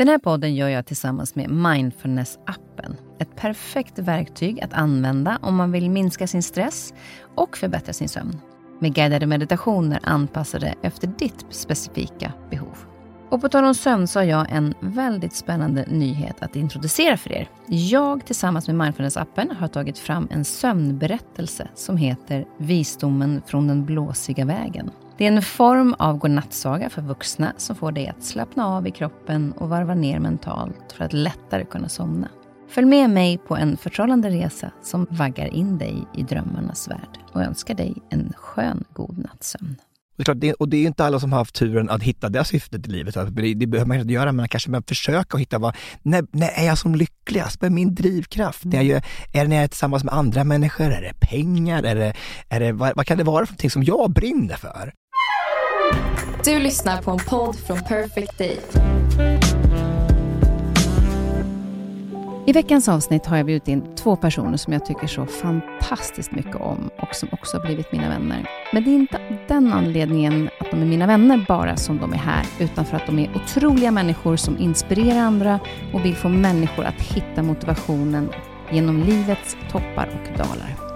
Den här podden gör jag tillsammans med Mindfulness-appen. Ett perfekt verktyg att använda om man vill minska sin stress och förbättra sin sömn. Med guidade meditationer anpassade efter ditt specifika behov. Och på tal om sömn så har jag en väldigt spännande nyhet att introducera för er. Jag tillsammans med Mindfulness-appen har tagit fram en sömnberättelse som heter Visdomen från den blåsiga vägen. Det är en form av godnattsaga för vuxna som får dig att slappna av i kroppen och varva ner mentalt för att lättare kunna somna. Följ med mig på en förtrollande resa som vaggar in dig i drömmarnas värld och önskar dig en skön god nattsömn. Det är klart, det, och det är inte alla som har haft turen att hitta det syftet i livet. Det, det behöver man inte göra, men kanske behöver försöka hitta vad, när, när är jag som lyckligast? Vad är min drivkraft? Mm. Är, jag, är det när jag är tillsammans med andra människor? Är det pengar? Är det, är det, vad, vad kan det vara för någonting som jag brinner för? Du lyssnar på en podd från Perfect Day. I veckans avsnitt har jag bjudit in två personer som jag tycker så fantastiskt mycket om och som också har blivit mina vänner. Men det är inte av den anledningen att de är mina vänner bara som de är här, utan för att de är otroliga människor som inspirerar andra och vill få människor att hitta motivationen genom livets toppar och dalar.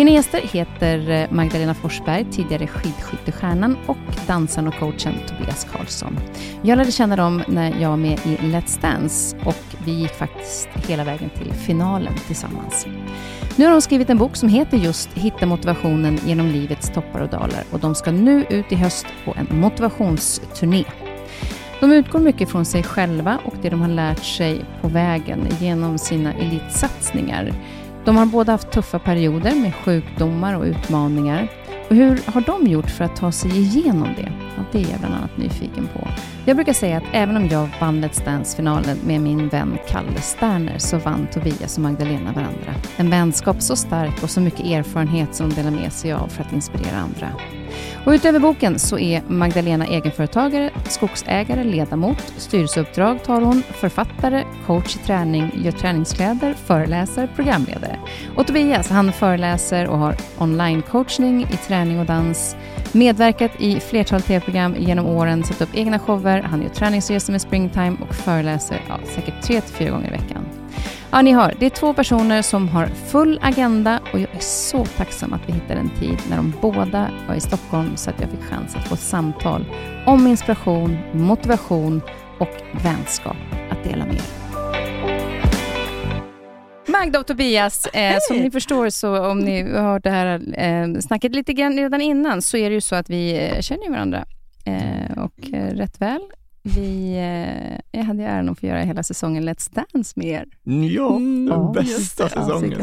Mina gäster heter eh, Magdalena Forsberg, tidigare skidskyttestjärnan och dansaren och coachen Tobias Karlsson. Jag lärde känna dem när jag var med i Let's Dance och vi gick faktiskt hela vägen till finalen tillsammans. Nu har de skrivit en bok som heter just Hitta motivationen genom livets toppar och dalar och de ska nu ut i höst på en motivationsturné. De utgår mycket från sig själva och det de har lärt sig på vägen genom sina elitsatsningar. De har båda haft tuffa perioder med sjukdomar och utmaningar. Och hur har de gjort för att ta sig igenom det? Ja, det är jag bland annat nyfiken på. Jag brukar säga att även om jag vann Let's Dance-finalen med min vän Kalle Sterner så vann Tobias och Magdalena varandra. En vänskap så stark och så mycket erfarenhet som de delar med sig av för att inspirera andra. Och utöver boken så är Magdalena egenföretagare, skogsägare, ledamot, styrelseuppdrag tar hon, författare, coach i träning, gör träningskläder, föreläsare, programledare. Och Tobias, han föreläser och har online-coachning i träning och dans, medverkat i flertal tv-program genom åren, satt upp egna shower, han gör träningsresor med Springtime och föreläser ja, säkert tre till fyra gånger i veckan. Ja, ni hör, det är två personer som har full agenda och jag är så tacksam att vi hittade en tid när de båda var i Stockholm så att jag fick chans att få ett samtal om inspiration, motivation och vänskap att dela med er. Magda och Tobias, eh, som ni förstår så om ni har hört det här eh, snacket lite grann redan innan så är det ju så att vi eh, känner varandra eh, och eh, rätt väl. Vi, eh, jag hade äran att få göra hela säsongen Let's Dance med er. Ja, mm, den ja, bästa det, säsongen.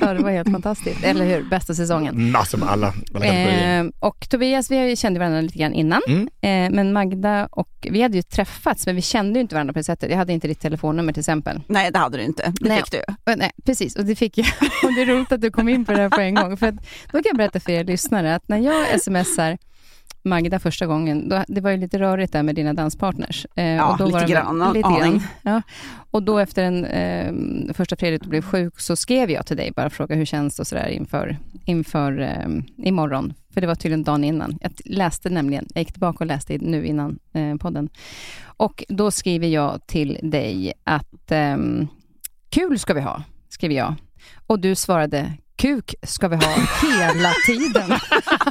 Ja, det var helt fantastiskt. Eller hur? Bästa säsongen. Massor med alla. Eh, och Tobias, vi kände varandra lite grann innan. Mm. Eh, men Magda och vi hade ju träffats, men vi kände ju inte varandra på det sättet. Jag hade inte ditt telefonnummer till exempel. Nej, det hade du inte. Det nej, fick du. Nej, precis. Och det fick jag. Och det är roligt att du kom in på det här på en gång. För att, då kan jag berätta för er lyssnare att när jag smsar Magda första gången, då, det var ju lite rörigt där med dina danspartners. Eh, ja, och då lite var grann. Lite grann ja. Och då efter en, eh, första Fredrik blev sjuk, så skrev jag till dig, bara fråga hur känns det och sådär inför, inför eh, imorgon. För det var tydligen dagen innan. Jag läste nämligen, jag gick tillbaka och läste nu innan eh, podden. Och då skriver jag till dig att eh, kul ska vi ha, skriver jag. Och du svarade, kuk ska vi ha hela tiden.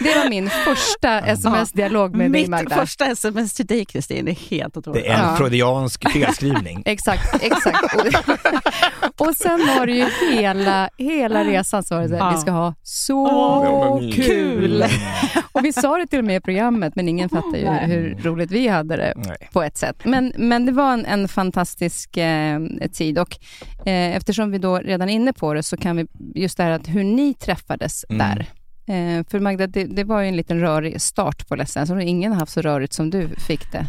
Det var min första sms-dialog med dig Magda. Mitt första sms till dig Kristin är helt otroligt. Det är en ja. freudiansk felskrivning. exakt, exakt. Och, sen var det ju hela, hela resan så var det så här, vi ska ha så oh, kul. och vi sa det till och med i programmet, men ingen fattade ju hur roligt vi hade det Nej. på ett sätt. Men, men det var en, en fantastisk eh, tid och eh, eftersom vi då redan är inne på det så kan vi, just det här att hur ni träffades mm. där. Eh, för Magda, det, det, var ju en liten rörig start på Let's Dance. Ingen har haft så rörigt som du fick det.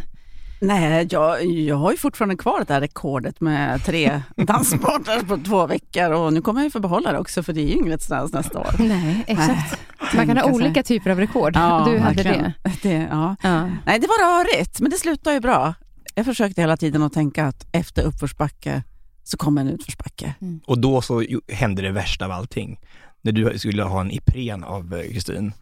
Nej, jag, jag har ju fortfarande kvar det där rekordet med tre danspartners på två veckor och nu kommer jag ju få behålla det också för det är ju inget Let's Dance nästa år. Nej, exakt. Man kan ha olika typer av rekord. Ja, du hade det. det ja. ja. Nej, det var rörigt, men det slutade ju bra. Jag försökte hela tiden att tänka att efter uppförsbacke så kommer en utförsbacke. Mm. Och då så hände det värsta av allting när du skulle ha en Ipren av eh, Kristin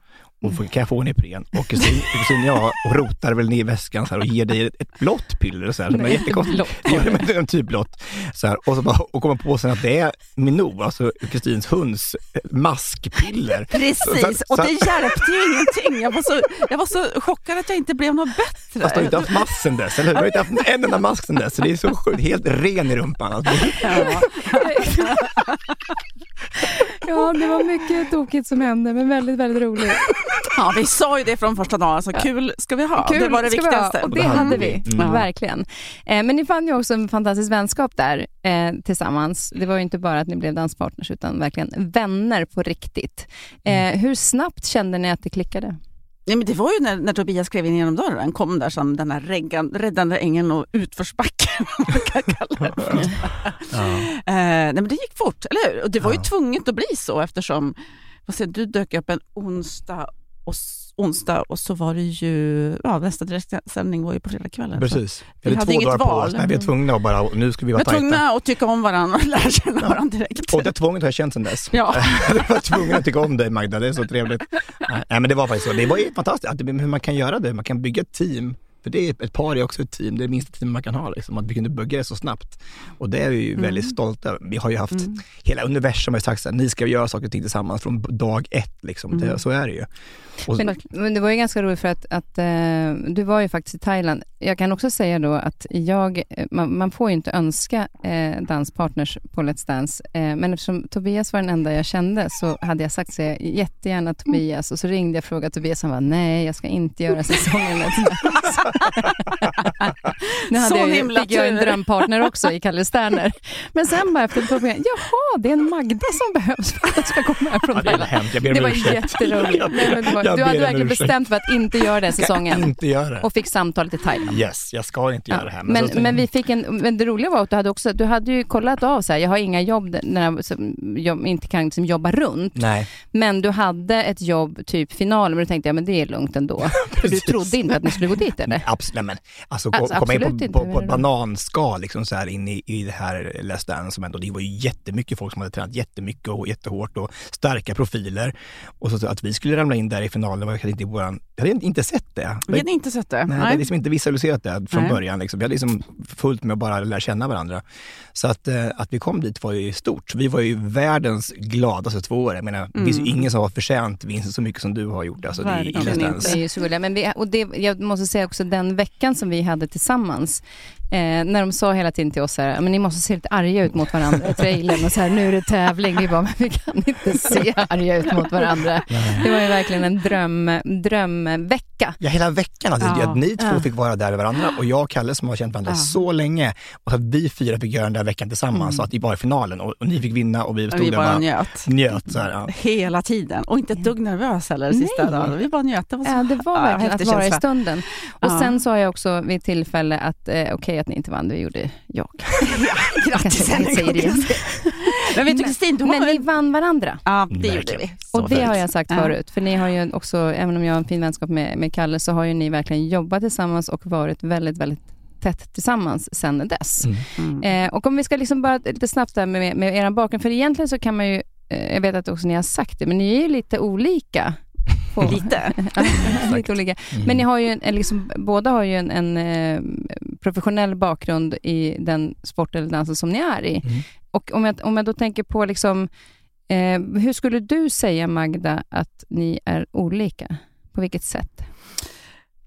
och får- kan jag få en Ipren? Och kusin, kusin ja, och rotar väl ner i väskan så här, och ger dig ett, blått piller så här, som är jättekonstigt. Ja, men en typ blått. Så här, och, så bara, och kommer på sen att det är Minou, alltså Kristins hunds eh, maskpiller. Precis, Så- så- och det hjälpte ju ingenting. Jag var, så, jag var så chockad att jag inte blev något bättre. Fast du har inte haft mask sen dess, eller hur? Du har inte haft en enda mask sen dess, så det är så sjukt, helt ren i rumpan. Alltså. Ja. Ja, det var mycket tokigt som hände, men väldigt, väldigt roligt. ja, vi sa ju det från första dagen, så kul ska vi ha. det var det ska vi viktigaste. Och det Och det hade hade vi, vi. Mm. verkligen. Eh, men ni fann ju också en fantastisk vänskap där eh, tillsammans. Det var ju inte bara att ni blev danspartners, utan verkligen vänner på riktigt. Eh, hur snabbt kände ni att det klickade? Ja, men det var ju när, när Tobias klev in genom dörren, kom där som den här reggan, räddande ängeln och utförsbacken. man kan kalla det för. Eh, nej, men det gick fort, eller hur? Och det var ju Ja. tvunget att bli så eftersom vad säger, du dök upp en onsdag och, onsdag och så var det ju, ja, nästa direktsändning var ju på fredagskvällen. Så Precis. Vi hade två inget val. Nej, vi är tvungna att bara, nu ska vi Vi vara var tajta. tvungna att tycka om varandra och lära känna varandra direkt. Och det tvånget har jag känt sedan dess. Ja. jag var tvungen att tycka om dig Magda, det är så trevligt. Nej men det var faktiskt så, det var ju fantastiskt hur man kan göra det, man kan bygga ett team. För det är, ett par är också ett team, det är det minsta team man kan ha, liksom, att vi kunde bygga det så snabbt. Och det är vi ju väldigt stolta över. Vi har ju haft, hela universum har ju sagt så här, ni ska göra saker och ting tillsammans från dag ett. Liksom. Det, så är det ju. Och, Men, men det var ju ganska roligt för att, att eh, du var ju faktiskt i Thailand. Jag kan också säga då att jag, eh, man, man får ju inte önska eh, danspartners på Let's Dance, eh, men eftersom Tobias var den enda jag kände så hade jag sagt så jag, jättegärna Tobias och så ringde jag och frågade Tobias han var nej, jag ska inte göra säsongen Let's Dance. Nu hade Så jag, himla fick jag en drömpartner också i Kalle Sterner. Men sen bara efter ett par program, jaha, det är en Magda som behövs för att jag ska komma här från ja, det jag ber Det var ursäkt. jätteroligt. Jag ber- Nej, men det var, jag du hade verkligen bestämt för att inte göra ska säsongen inte göra det. och fick samtalet i Thailand. Yes, jag ska inte göra det här. Men, så- men, vi fick en, men det roliga var att du hade, också, du hade ju kollat av så här, jag har inga jobb när jag, som, jag inte kan liksom jobba runt, Nej, men du hade ett jobb, typ final, men då tänkte jag men det är lugnt ändå. För du trodde inte att ni skulle gå dit eller? Absolut, nej, men alltså, Alltså, komma in på, inte, på, på ett det- bananskal liksom så här in i, i det här Let's Dance som ändå, det var ju jättemycket folk som hade tränat jättemycket och jättehårt och starka profiler. Och så, så att vi skulle ramla in där i finalen var kanske inte våran, jag hade inte sett det. Vi hade inte sett det. Nej, jag hade liksom inte visualiserat det från Nej. början. Liksom. Vi hade liksom fullt med att bara lära känna varandra. Så att, eh, att vi kom dit var ju stort. Vi var ju världens gladaste två år. Jag menar, det finns ju ingen som har förtjänt vinsten så mycket som du har gjort. Alltså, det är inte. Dance. Det är ju så gulliga. Men vi, och det, jag måste säga också den veckan som vi hade tillsammans, eh, när de sa hela tiden till oss så här, men ni måste se lite arga ut mot varandra i trailern och så här, nu är det tävling. Vi bara, men vi kan inte se arga ut mot varandra. Det var ju verkligen en dröm, drömvecka. Ja, hela veckan. Alltså, Ja. att ni två Ja. fick vara där med varandra och jag och Kalle som har känt varandra Ja. så länge. Och att vi fyra fick göra den där veckan tillsammans, så att vi var i finalen och, och ni fick vinna och vi stod Vi där och bara njöt. njöt. Så här, ja. Hela tiden. Och inte ett dugg nervös heller sista Nej. dagen. Vi bara njöt. Det var, så... Ja, det var verkligen att vara i stunden. Och Ja. sen sa jag också vid ett tillfälle att eh, okej att ni inte vann, det gjorde jag. Grattis Jag säger det igen. Men vet du Kristin, du Men ni vann varandra. Ja, det gjorde vi. Så Och det har jag sagt förut, för ni har ju också, även om jag har en fin vänskap med, med Kalle, så har ju ni verkligen jobbat tillsammans och varit väldigt, väldigt tätt tillsammans sen dess. Mm. Mm. Eh, och om vi ska liksom bara lite snabbt där med, med er bakgrund, för egentligen så kan man ju, eh, jag vet att också ni har sagt det, men ni är ju lite olika. På, Lite. Ja, lite olika. Mm. Men ni har ju en, en liksom, båda har ju en, en eh, professionell bakgrund i den sport eller dansen som ni är i. Mm. Och om jag, om jag då tänker på, liksom, eh, hur skulle du säga Magda att ni är olika? På vilket sätt?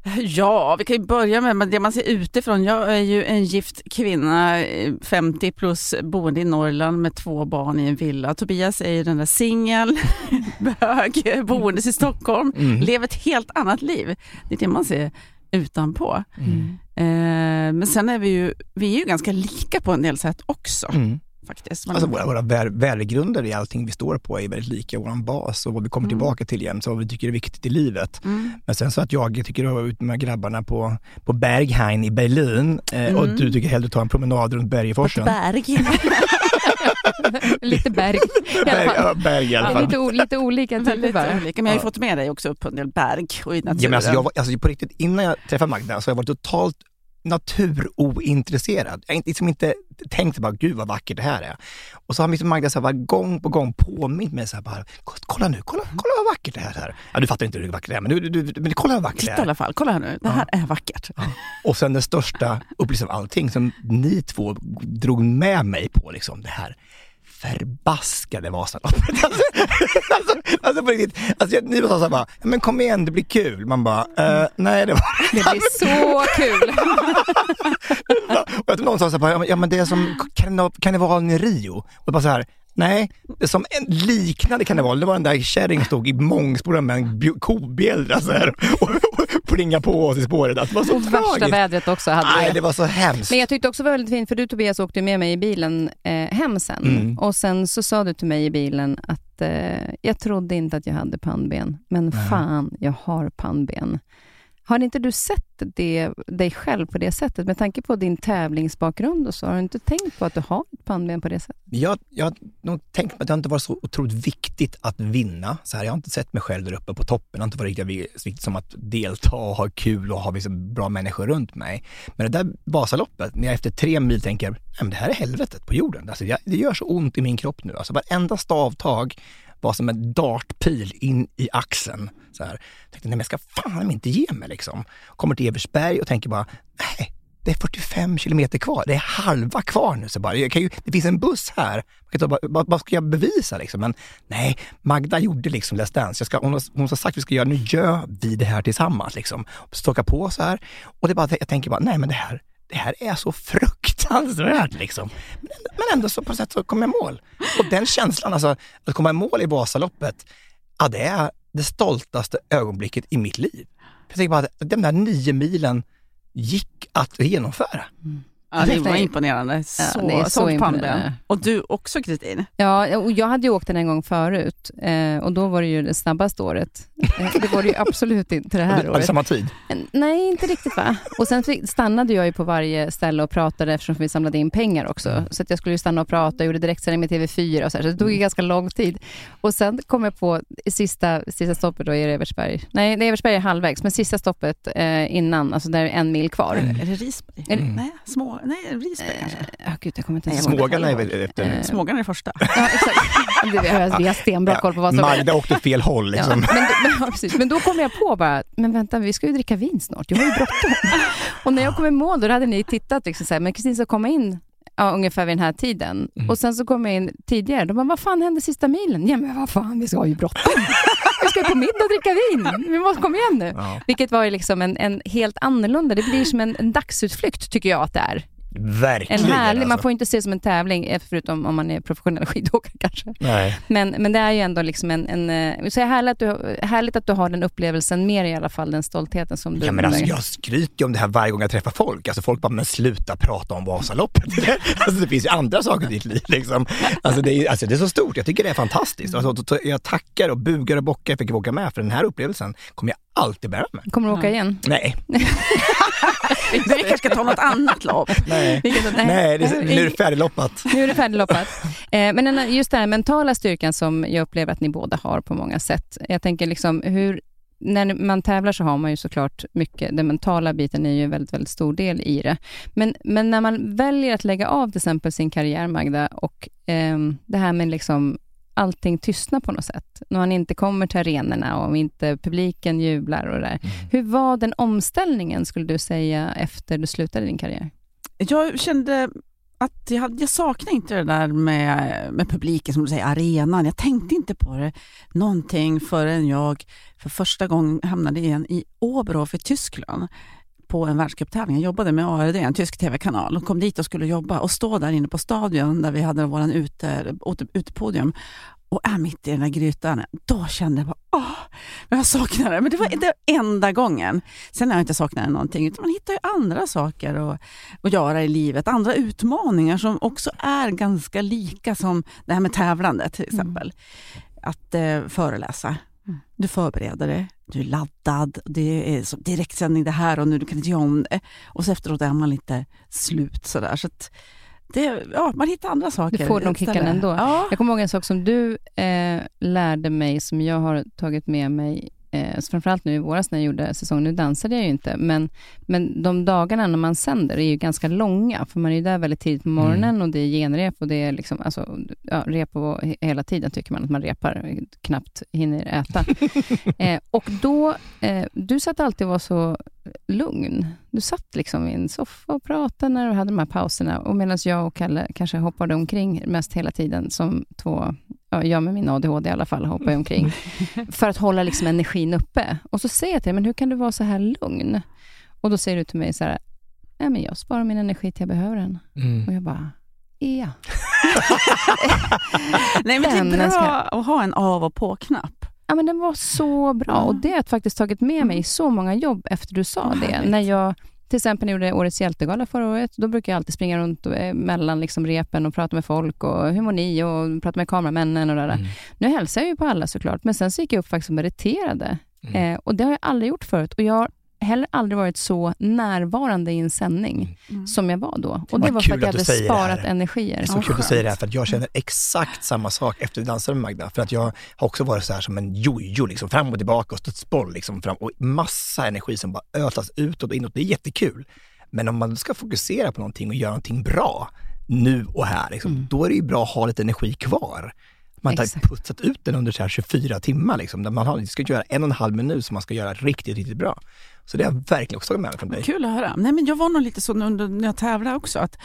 Ja, vi kan ju börja med det man ser utifrån. Jag är ju en gift kvinna, eh, 50 plus, boende i Norrland med två barn i en villa. Tobias är ju den där singel, bög, boendes i Stockholm. Mm. Lever ett helt annat liv. Det är det man ser utanpå. Mm. Eh, men sen är vi ju, vi är ju ganska lika på en del sätt också. Mm. Faktiskt. Man, Alltså våra, våra vär, värdegrunder i allting vi står på är väldigt lika vår bas och vad vi kommer Mm. tillbaka till jämt, så vad vi tycker är viktigt i livet. mm. Men sen så att jag tycker att vara ute med grabbarna på, på Berghain i Berlin eh, och Mm. du tycker hellre ta en promenad runt Bergeforsen. Berg. lite berg i alla Berg, fall. ja, berg i alla Ja, lite lite, olika typer olika. Men jag har ju fått med dig också upp på en del berg och i naturen. Ja, men alltså, jag var, alltså, på riktigt, innan jag träffade Magda så har jag varit totalt naturointresserad. Jag har inte, liksom inte tänkt bara, gud vad vackert det här är. Och så har liksom Magda så här, gång på gång påmint mig så här, bara, kolla nu, kolla, kolla vad vackert det är. Här. Ja, du fattar inte hur vackert det är, men, du, du, du, men kolla vad vackert det Titta är. i alla fall, kolla här nu. Det här är vackert. Ja. Och sen den största upplevelsen av allting som ni två drog med mig på, liksom det här förbaskade Vasaloppet. Alltså, alltså, alltså på riktigt, alltså, jag- ni var så bara, men kom igen det blir kul. Man bara, eh, nej det var Det blir så kul. Och jag tror någon sa så här, ja, men- det är som karnev- karnevalen i Rio. Och bara så här, nej, som en liknande karneval, det var den där kärringen stod i Mångsboda med en bj- kobjällra och, och plinga på oss i spåret. Det var så värsta tragiskt. vädret också hade Nej, det var så hemskt. Men jag tyckte också det var väldigt fint, för du Tobias åkte med mig i bilen eh, hem sen. Mm. Och sen så sa du till mig i bilen att eh, jag trodde inte att jag hade pannben, men Nej. fan, jag har pannben. Har inte du sett det, dig själv på det sättet? Med tanke på din tävlingsbakgrund och så, har du inte tänkt på att du har ett pannben på det sättet? Jag, jag har nog tänkt på att det har inte varit så otroligt viktigt att vinna. Så här, jag har inte sett mig själv där uppe på toppen. Det har inte varit riktigt så viktigt som att delta och ha kul och ha liksom bra människor runt mig. Men det där Vasaloppet, när jag efter tre mil tänker, nej men det här är helvetet på jorden. Alltså, jag, det gör så ont i min kropp nu. Alltså varenda stavtag var som en dartpil in i axeln. Så här. Jag tänkte, nej men jag ska fan inte ge mig liksom. Kommer till Eversberg och tänker bara, nej, det är 45 kilometer kvar. Det är halva kvar nu. Så bara, jag kan ju, det finns en buss här. Vad, vad ska jag bevisa liksom? Men nej, Magda gjorde liksom Let's Dance. Jag ska, hon, har, hon har sagt att vi ska göra, nu gör vi det här tillsammans. Liksom. Stocka på så här. Och det bara, jag tänker bara, nej men det här, det här är så fruktansvärt liksom. Men, men ändå så på något sätt så kom jag i mål. Och den känslan, alltså att komma i mål i Vasaloppet, ja det är det stoltaste ögonblicket i mitt liv. Jag tänker bara att de där nio milen gick att genomföra. Mm. Ja, det Det var imponerande. Så, Ja, det är så sånt pannben. imponerande. Och du också Kristin. Ja, och jag hade ju åkt den en gång förut eh, och då var det ju det snabbaste året. Eh, det var det ju absolut inte det här Hade året. samma tid. Nej, inte riktigt va? Och sen stannade jag ju på varje ställe och pratade eftersom vi samlade in pengar också. Mm. Så att jag skulle ju stanna och prata, gjorde direktsändning med TV4 och så, här, så det tog Mm. ju ganska lång tid. Och sen kom jag på sista, sista stoppet då i Eversberg. Nej, nej, Eversberg är halvvägs, men sista stoppet eh, innan, alltså där är en mil kvar. Är det Risberg? Mm. Nej, små, nej, Risberg kanske. Ja, gud, jag kommer inte ihåg. Smågarna är väl efter Eh, Smågarna är första. Ja, exakt. Vi har, vi har stenbra koll på vad som Magda åkte fel håll Ja, liksom. men, då- men, ja, precis. men då kom jag på bara, men vänta, vi ska ju dricka vin snart, jag har ju bråttom. och när jag kom i mål, då hade ni tittat, liksom så här, men Kristin ska komma in ja, ungefär vid den här tiden. Mm. Och sen så kom jag in tidigare, de bara, vad fan hände sista milen? Ja men vad fan, vi ska ju bråttom. vi ska på middag och dricka vin, vi måste komma igen nu. Ja, Vilket var ju liksom en, en helt annorlunda, det blir som en, en dagsutflykt tycker jag att det är. En verkligen. härlig, man alltså. får inte se det som en tävling, eh, förutom om man är professionell skidåkare kanske. Nej. Men, men det är ju ändå liksom en, en eh, så härligt, att du, härligt att du har den upplevelsen, mer i alla fall den stoltheten som du... Ja, men alltså, jag skryter ju om det här varje gång jag träffar folk. Alltså folk bara, men sluta prata om Vasaloppet. alltså, det finns ju andra saker i ditt liv. Liksom. Alltså, det är, alltså, det är så stort, jag tycker det är fantastiskt. Alltså, så- jag tackar och bugar och bockar för att jag fick åka med, för den här upplevelsen kommer jag alltid bära med. Kommer du åka igen? Nej, Vi kanske ska ta något annat lopp. nej, nej, det, är- nu är det färdigloppat. Nu är det färdigloppat. Eh, men just den här mentala styrkan som jag upplever att ni båda har på många sätt. Jag tänker liksom hur, när man tävlar så har man ju såklart mycket, den mentala biten är ju en väldigt, väldigt stor del i det. Men, men när man väljer att lägga av till exempel sin karriär, Magda, och ehm, det här med liksom allting tystnar på något sätt. När man inte kommer till arenorna och inte publiken jublar och det där. Hur var den omställningen, skulle du säga, efter du slutade din karriär? Jag kände att jag, hade, jag saknade inte det där med, med publiken, som du säger, arenan. Jag tänkte inte på det någonting förrän jag för första gången hamnade igen i Oberhof i Tyskland på en världscuptävling. Jag jobbade med ARD, en tysk tv-kanal, och kom dit och skulle jobba och stå där inne på stadion där vi hade vår ute, ute, utepodium och är mitt i den där grytan. Då kände jag bara, åh, jag saknar det. Men det var det enda gången. Sen har jag inte saknat någonting, utan man hittar ju andra saker att, att göra i livet. Andra utmaningar som också är ganska lika som det här med tävlande till exempel. Att eh, föreläsa. Mm. Du förbereder dig, du är laddad, det är direktsändning det här och nu, du kan inte göra om det. Och så efteråt är man lite slut sådär. Så att det, ja, man hittar andra saker. Du får de kickarna ändå. Ja. Jag kommer ihåg en sak som du eh, lärde mig, som jag har tagit med mig Eh, så framförallt nu i våras när jag gjorde säsong, nu dansade jag ju inte, men, men de dagarna när man sänder är ju ganska långa, för man är ju där väldigt tidigt på morgonen Mm. och det är genrep och det är liksom, alltså, ja, rep och he- hela tiden tycker man att man repar, knappt hinner äta. eh, och då, eh, du satt alltid och var så lugn. Du satt liksom i en soffa och pratade när du hade de här pauserna, och medan jag och Kalle kanske hoppade omkring mest hela tiden, som två, ja, jag med min ADHD i alla fall, hoppar omkring, för att hålla liksom energin uppe. Och så säger jag till dig, men hur kan du vara så här lugn? Och då säger du till mig så här, nej men jag sparar min energi till jag behöver den. Mm. Och jag bara, ja. Nej, men det är bra ska- att ha en av och på-knapp. Ja, men den var så bra Ja. och det har jag faktiskt tagit med mig i så många jobb efter du sa det. härligt. När jag till exempel gjorde Årets hjältegala förra året, då brukar jag alltid springa runt eh, mellan liksom repen och prata med folk och hur mår ni och prata med kameramännen och det där. Mm. Nu hälsar jag ju på alla såklart, men sen så gick jag upp faktiskt och mediterade. Mm. Eh, och det har jag aldrig gjort förut och jag har heller aldrig varit så närvarande i en sändning Mm. som jag var då. Och det var för att jag du hade säger sparat energier. Det är så Ja, kul att skönt. säga det här, för att jag känner exakt samma sak efter att dansa med Magda. För att jag har också varit så här som en jojo, liksom, fram och tillbaka och studsboll liksom, fram, och massa energi som bara öslas utåt och inåt. Det är jättekul. Men om man ska fokusera på någonting och göra någonting bra nu och här, liksom, Mm. då är det ju bra att ha lite energi kvar. Man har Exakt. putsat ut den under så här 24 timmar, liksom, där man har, ska göra en och en halv minut som man ska göra riktigt, riktigt bra. Så det har jag verkligen också tagit med mig från dig. Kul att höra. Nej, men jag var nog lite så när jag tävlade också, att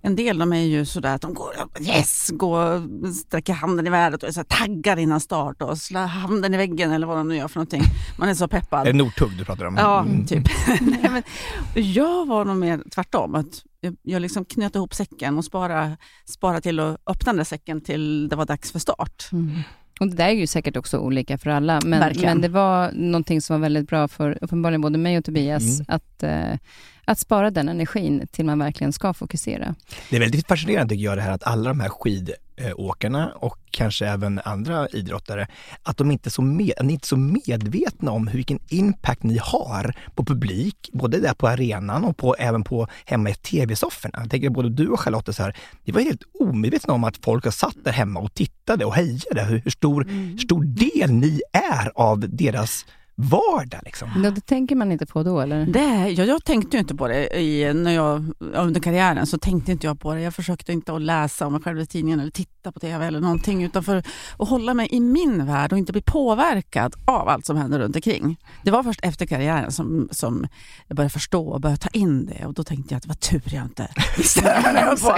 en del de är ju sådär att de går, yes, går, sträcker handen i vädret och är så här taggade innan start och slår handen i väggen eller vad de nu gör för någonting. Man är så peppad. Är det Nordtugg du pratar om? Ja, Mm. typ. Nej, men jag var nog mer tvärtom. Att jag, jag liksom knöt ihop säcken och spara, spara till att öppna den där säcken till det var dags för start. Mm. Och det där är ju säkert också olika för alla, men, Verkligen. men det var någonting som var väldigt bra för uppenbarligen både mig och Tobias, Mm. att, eh, att spara den energin till man verkligen ska fokusera. Det är väldigt fascinerande tycker jag det här att alla de här skidåkarna och kanske även andra idrottare, att de inte är så, med, ni inte är så medvetna om hur, vilken impact ni har på publik, både där på arenan och på, även på hemma i tv-sofforna. Jag tänker både du och Charlotte, så här, ni var helt omedvetna om att folk har satt där hemma och tittade och hejade, hur, hur stor, hur stor del ni är av deras vardag. Liksom. Men det tänker man inte på då, eller? Det, ja, jag tänkte ju inte på det i, när jag, under karriären. så tänkte inte jag på det. Jag försökte inte att läsa om mig själv i tidningen eller titta på tv eller någonting utan för att hålla mig i min värld och inte bli påverkad av allt som händer runt omkring. Det var först efter karriären som, som jag började förstå och började ta in det och då tänkte jag att det var tur jag inte visste på.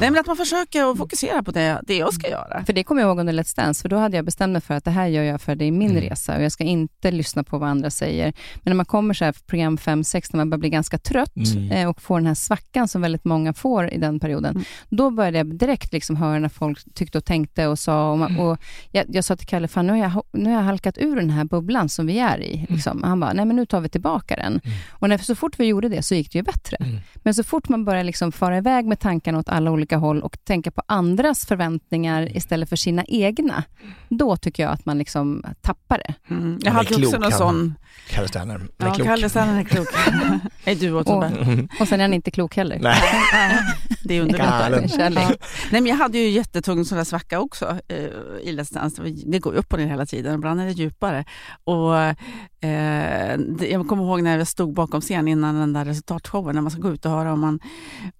Nej, men att man försöker att fokusera på det, det jag ska göra. För det kommer jag ihåg under Let's Dance, för då hade jag bestämt mig för att det här gör jag för det är min Mm. resa och jag ska inte lyssna på vad andra säger. Men när man kommer så här program 5-6, när man börjar bli ganska trött Mm. eh, och får den här svackan som väldigt många får i den perioden, Mm. då började jag direkt liksom höra när folk tyckte och tänkte och sa, och, man, och jag, jag sa till Kalle, fan nu har, jag, nu har jag halkat ur den här bubblan som vi är i. Liksom. Han bara, nej men nu tar vi tillbaka den. Och när, så fort vi gjorde det så gick det ju bättre. Mm. Men så fort man börjar liksom fara iväg med tankarna åt alla olika håll och tänka på andras förväntningar istället för sina egna, då tycker jag att man liksom tappar det. Mm. är Jag hade också någon sån... Kalle Sterner, är Ja. Kalle Sterner är klok. är du och Tobbe? Mm. Och sen är han inte klok heller. Nej. Det. Kärlek. Ja. Nej, men jag hade ju jättetung sån där svacka också eh, i Let's Dance. Det går ju upp och ner hela tiden, ibland är det djupare. Och, eh, jag kommer ihåg när jag stod bakom scenen innan den där resultatshowen, när man ska gå ut och höra om man,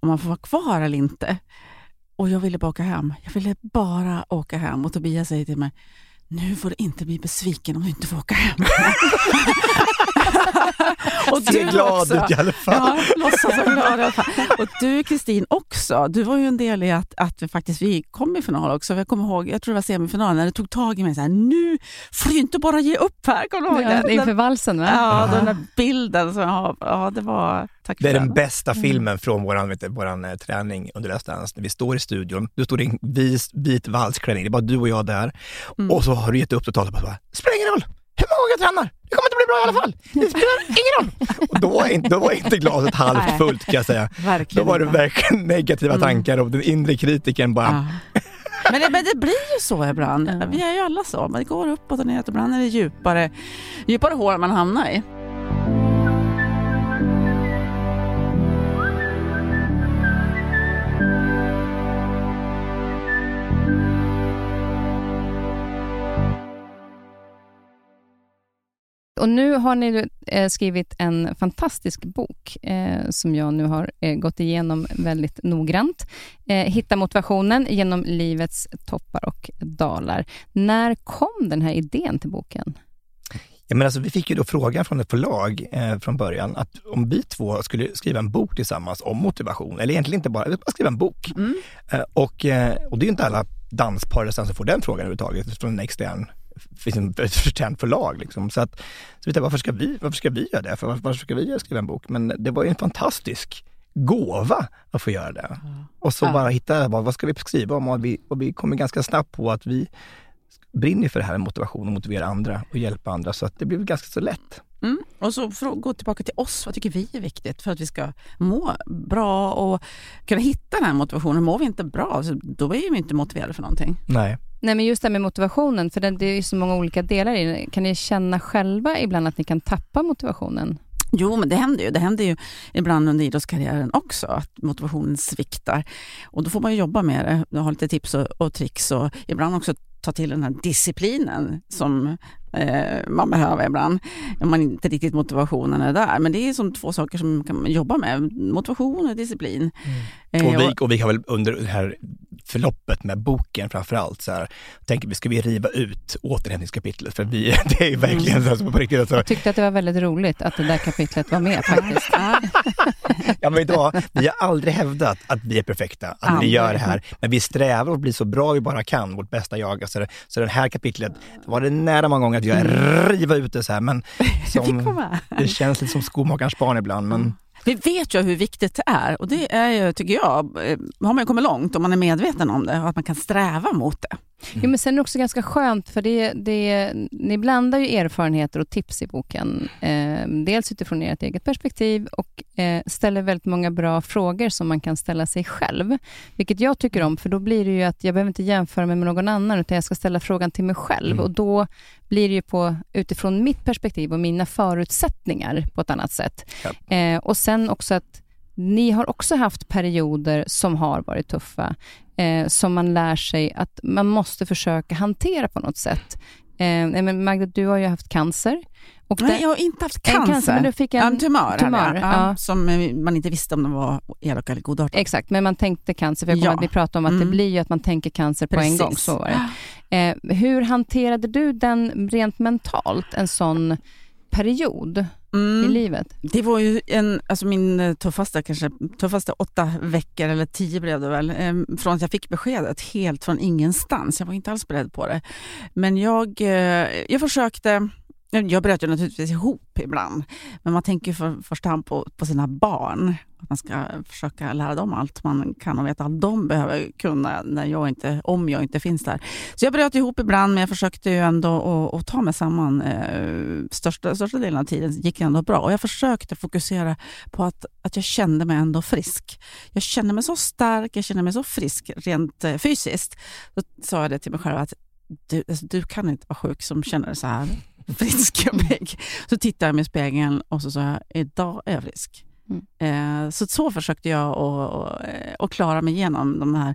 om man får vara kvar eller inte. Och jag ville bara åka hem. Jag ville bara åka hem. Och Tobias säger till mig, nu får du inte bli besviken om du inte får åka hem. och Ser glad ut i alla fall. Ja, låtsas vara glad i alla fall. Och du Kristin också, du var ju en del i att, att vi faktiskt vi kom i final också. Jag kommer ihåg, jag tror det var semifinalen, när du tog tag i mig så här, nu får du inte bara ge upp här. Kommer du ihåg Ja, det? inför Den, valsen va? ja, den där bilden som jag har. Ja, det var, tack Det är den den. bästa filmen från vet du, våran eh, träning under Let's Dance. När vi står i studion, du står i en vis, vit valsklänning, det är bara du och jag där. Mm. Och så har du gett upp totalt och bara, spelar ingen roll hur många jag tränar, det kommer inte bli bra i alla fall. Det spelar ingen roll. Och då var inte, då var inte glaset halvt Nej. fullt kan jag säga. Då Verkligen var det verkligen negativa Mm. tankar och den inre kritiken bara, Ja. Men det, men det blir ju så ibland. Vi är ju alla så. Men det går uppåt och neråt. Ibland är det djupare, djupare hål man hamnar i. Och nu har ni eh, skrivit en fantastisk bok eh, som jag nu har eh, gått igenom väldigt noggrant. Eh, Hitta motivationen genom livets toppar och dalar. När kom den här idén till boken? Ja, men alltså, vi fick ju då frågan från ett förlag eh, från början att om vi två skulle skriva en bok tillsammans om motivation, eller egentligen inte bara, bara skriva en bok. Mm. Eh, och, eh, och det är inte alla danspar som får den frågan överhuvudtaget från en extern ett förtjänt förlag. Liksom. Så, att, så vi tänkte, varför ska vi, varför ska vi göra det? För varför, varför ska vi skriva en bok? Men det var ju en fantastisk gåva att få göra det. Och så Ja. bara hitta, vad, vad ska vi skriva om? Och vi, och vi kommer ganska snabbt på att vi brinner för det här med motivation och motivera andra och hjälpa andra. Så att det blev ganska så lätt. Mm. Och så för att gå tillbaka till oss, vad tycker vi är viktigt för att vi ska må bra och kunna hitta den här motivationen? Mår vi inte bra, så då är vi inte motiverade för någonting. Nej. Nej, men just det här med motivationen, för det, det är ju så många olika delar i det. Kan ni känna själva ibland att ni kan tappa motivationen? Jo, men det händer ju. Det händer ju ibland under idrottskarriären också, att motivationen sviktar. Och då får man ju jobba med det, ha lite tips och, och tricks och ibland också ta till den här disciplinen som eh, man behöver ibland, om man inte riktigt motivationen är där. Men det är som två saker som man kan jobba med, motivation och disciplin. Eh, Och vi, och vi har väl under det här förloppet med boken framförallt så här, tänker vi, ska vi riva ut återhämtningskapitlet? För vi, det är verkligen så här, på riktigt, alltså, Jag tyckte att det var väldigt roligt att det där kapitlet var med faktiskt. Ja. ja men vad, vi har aldrig hävdat att vi är perfekta, att vi Aldrig. gör det här, men vi strävar att bli så bra vi bara kan, vårt bästa jag. Alltså, så det här kapitlet var det nära många gånger att jag riva ut det så här, men som, det känns lite som skomakarens barn ibland. Men Vi vet ju hur viktigt det är och det är ju, tycker jag, eh, har man ju kommit långt om man är medveten om det och att man kan sträva mot det. Jo, men sen är det också ganska skönt, för det, det, ni blandar ju erfarenheter och tips i boken. Eh, dels utifrån ert eget perspektiv och eh, ställer väldigt många bra frågor som man kan ställa sig själv. Vilket jag tycker om, för då blir det ju att jag behöver inte jämföra mig med någon annan, utan jag ska ställa frågan till mig själv. Mm. Och då blir det ju på, utifrån mitt perspektiv och mina förutsättningar på ett annat sätt. Ja. Eh, och sen också att ni har också haft perioder som har varit tuffa, eh, som man lär sig att man måste försöka hantera på något sätt. Eh, men Magda, du har ju haft cancer. Och Nej, det- jag har inte haft en cancer. men du fick en, en tumör, tumör, jag. ja, som man inte visste om den var elak eller godartad. Exakt, men man tänkte cancer, för jag kommer Ja. att vi pratade om att det Mm. blir ju att man tänker cancer på en Precis. gång. Så var det. Eh, hur hanterade du den rent mentalt, en sån period i Mm. livet? Det var ju en, alltså min eh, tuffaste, kanske, tuffaste åtta veckor, eller tio blev det väl, eh, från att jag fick beskedet helt från ingenstans. Jag var inte alls beredd på det. Men jag, eh, jag försökte, jag bröt ju naturligtvis ihop ibland, men man tänker för första hand på, på sina barn. Att man ska försöka lära dem allt man kan och veta allt de behöver kunna när jag inte, om jag inte finns där. Så jag bröt ihop ibland, men jag försökte ju ändå att, att ta mig samman. Eh, största, största delen av tiden gick ändå bra. Och jag försökte fokusera på att, att jag kände mig ändå frisk. Jag kände mig så stark, jag kände mig så frisk rent eh, fysiskt. Då sa jag det till mig själv att du, alltså, du kan inte vara sjuk som känner dig så här frisk och pigg. Så tittade jag mig i spegeln och så sa jag, idag är jag frisk. Eh, Så, så försökte jag att- eh, klara mig igenom de här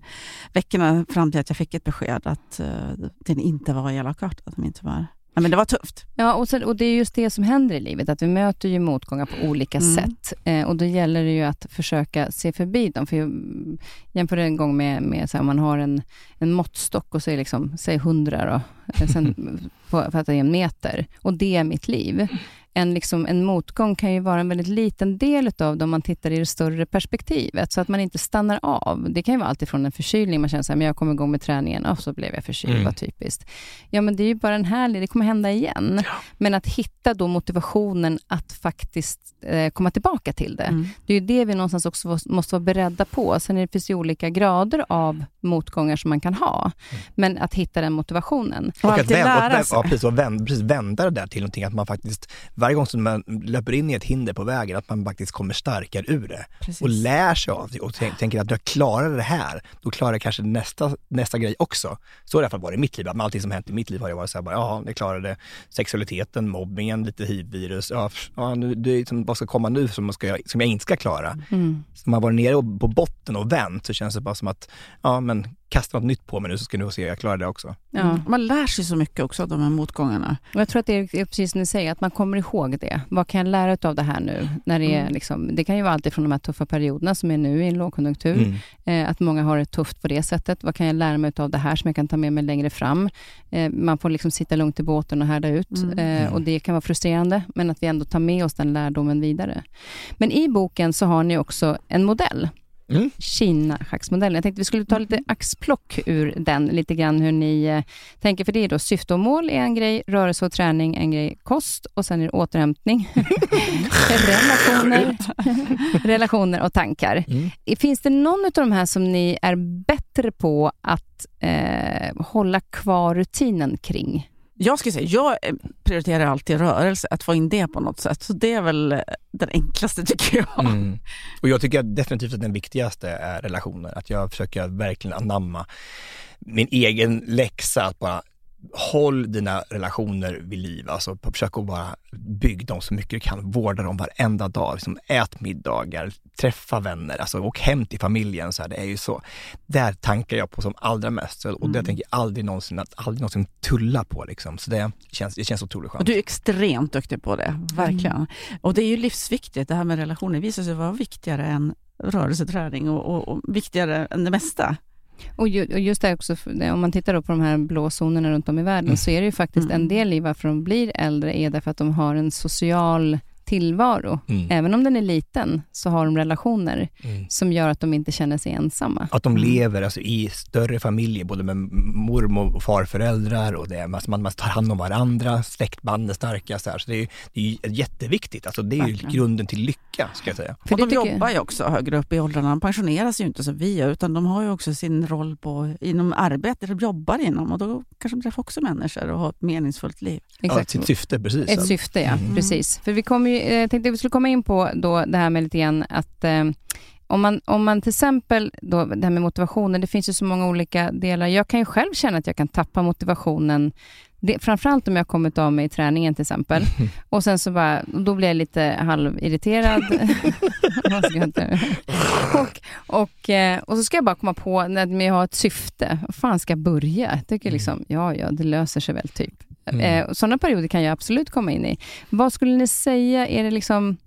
veckorna fram till att jag fick ett besked att eh, den inte var elakartad, min tumör. Ja, men det var tufft. Ja, och, sen, och det är just det som händer i livet, att vi möter ju motgångar på olika Mm. sätt. Eh, och då gäller det ju att försöka se förbi dem. För jag mm, jämför en gång med, med så här, om man har en, en måttstock och så är liksom, säg 100 då, sen, på, för att det är en meter. Och det är mitt liv. En, liksom, en motgång kan ju vara en väldigt liten del av det om man tittar i det större perspektivet, så att man inte stannar av. Det kan ju vara allt ifrån en förkylning, man känner så här, men jag kommer igång med träningen, och så blev jag förkyld, Mm. vad typiskt. Ja, men det är ju bara en härlig, det kommer hända igen. Men att hitta då motivationen att faktiskt eh, komma tillbaka till det. Mm. Det är ju det vi någonstans också måste vara beredda på. Sen är det finns ju olika grader av motgångar som man kan ha. Men att hitta den motivationen. Och Och att vända, lära och, sig. ja, precis, och vända, precis, vända det där till någonting, att man faktiskt, varje gång som man löper in i ett hinder på vägen, att man faktiskt kommer starkare ur det. Precis. Och lär sig av det och tänk, tänker att jag klarar det här, då klarar jag kanske nästa, nästa grej också. Så har det i alla fall varit i mitt liv, att allting som hänt i mitt liv har ju varit så här, bara, ja, jag klarade sexualiteten, mobbningen, lite hiv-virus, ja, ja nu, det är liksom, vad ska komma nu som, man ska, som jag inte ska klara? Mm. Som har varit nere på botten och vänt så känns det bara som att, ja men kasta något nytt på mig nu så ska ni få se, jag klarar det också. Ja. Mm. Man lär sig så mycket också av de här motgångarna. Och jag tror att det är precis som ni säger, att man kommer ihåg det. Vad kan jag lära av det här nu? När det, är Mm. liksom, det kan ju vara alltid från de här tuffa perioderna som är nu i en lågkonjunktur. Mm. Eh, att många har det tufft på det sättet. Vad kan jag lära mig av det här som jag kan ta med mig längre fram? Eh, man får liksom sitta lugnt i båten och härda ut. Mm. Eh, och det kan vara frustrerande, men att vi ändå tar med oss den lärdomen vidare. Men i boken så har ni också en modell. Mm. Kina-schacksmodellen. Jag tänkte vi skulle ta lite axplock ur den, lite grann hur ni eh, tänker, för det är då syfte och mål är en grej, rörelse och träning en grej, kost och sen är det återhämtning, relationer, relationer och tankar. Mm. Finns det någon av de här som ni är bättre på att eh, hålla kvar rutinen kring? Jag skulle säga, jag eh, prioriterar alltid rörelse, att få in det på något sätt. Så det är väl eh, den enklaste tycker jag. Mm. Och jag tycker definitivt att den viktigaste är relationer. Att jag försöker verkligen anamma min egen läxa att bara håll dina relationer vid liv. Alltså försök att bara bygga dem så mycket du kan. Vårda dem varenda dag. Liksom ät middagar, träffa vänner, alltså åk hem till familjen. Så här, det är ju så. Där tankar jag på som allra mest. Och det Mm. tänker jag aldrig någonsin, att aldrig någonsin tulla på. Liksom. Så det känns, det känns otroligt Och skönt. du är extremt duktig på det, verkligen. Och det är ju livsviktigt, det här med relationer visar sig vara viktigare än rörelseträning och, och, och viktigare än det mesta. Och ju- och just det också, om man tittar då på de här blå zonerna runt om i världen, Mm. så är det ju faktiskt Mm. en del i varför de blir äldre, är därför att de har en social tillvaro. Mm. Även om den är liten, så har de relationer Mm. som gör att de inte känner sig ensamma. Att de Mm. lever alltså, i större familjer, både med mormor och farföräldrar och det, man, man tar hand om varandra, släktband är starka. Så, här. så det är, det är jätteviktigt. Alltså, det är ju Verkligen. grunden till lycka, ska jag säga. För och de jobbar ju också högre upp i åldrarna. De pensioneras ju inte som vi gör, utan de har ju också sin roll på, inom arbetet de jobbar inom och då kanske de träffar också människor och har ett meningsfullt liv. Ja, Exakt. sitt syfte, precis. Ett syfte, ja. Mm. Precis. För vi kommer ju, eh, jag tänkte att vi skulle komma in på då det här med lite grann att eh, om man, om man till exempel, då, det här med motivationen, det finns ju så många olika delar. Jag kan ju själv känna att jag kan tappa motivationen, det, framförallt om jag kommit av mig i träningen till exempel. Och sen så bara, då blir jag lite halvirriterad. Och, och, eh, och så ska jag bara komma på, när jag har ett syfte, vad fan ska jag börja? Jag tycker liksom, ja, ja, det löser sig väl typ. Mm. Eh, sådana perioder kan jag absolut komma in i. Vad skulle ni säga är det liksom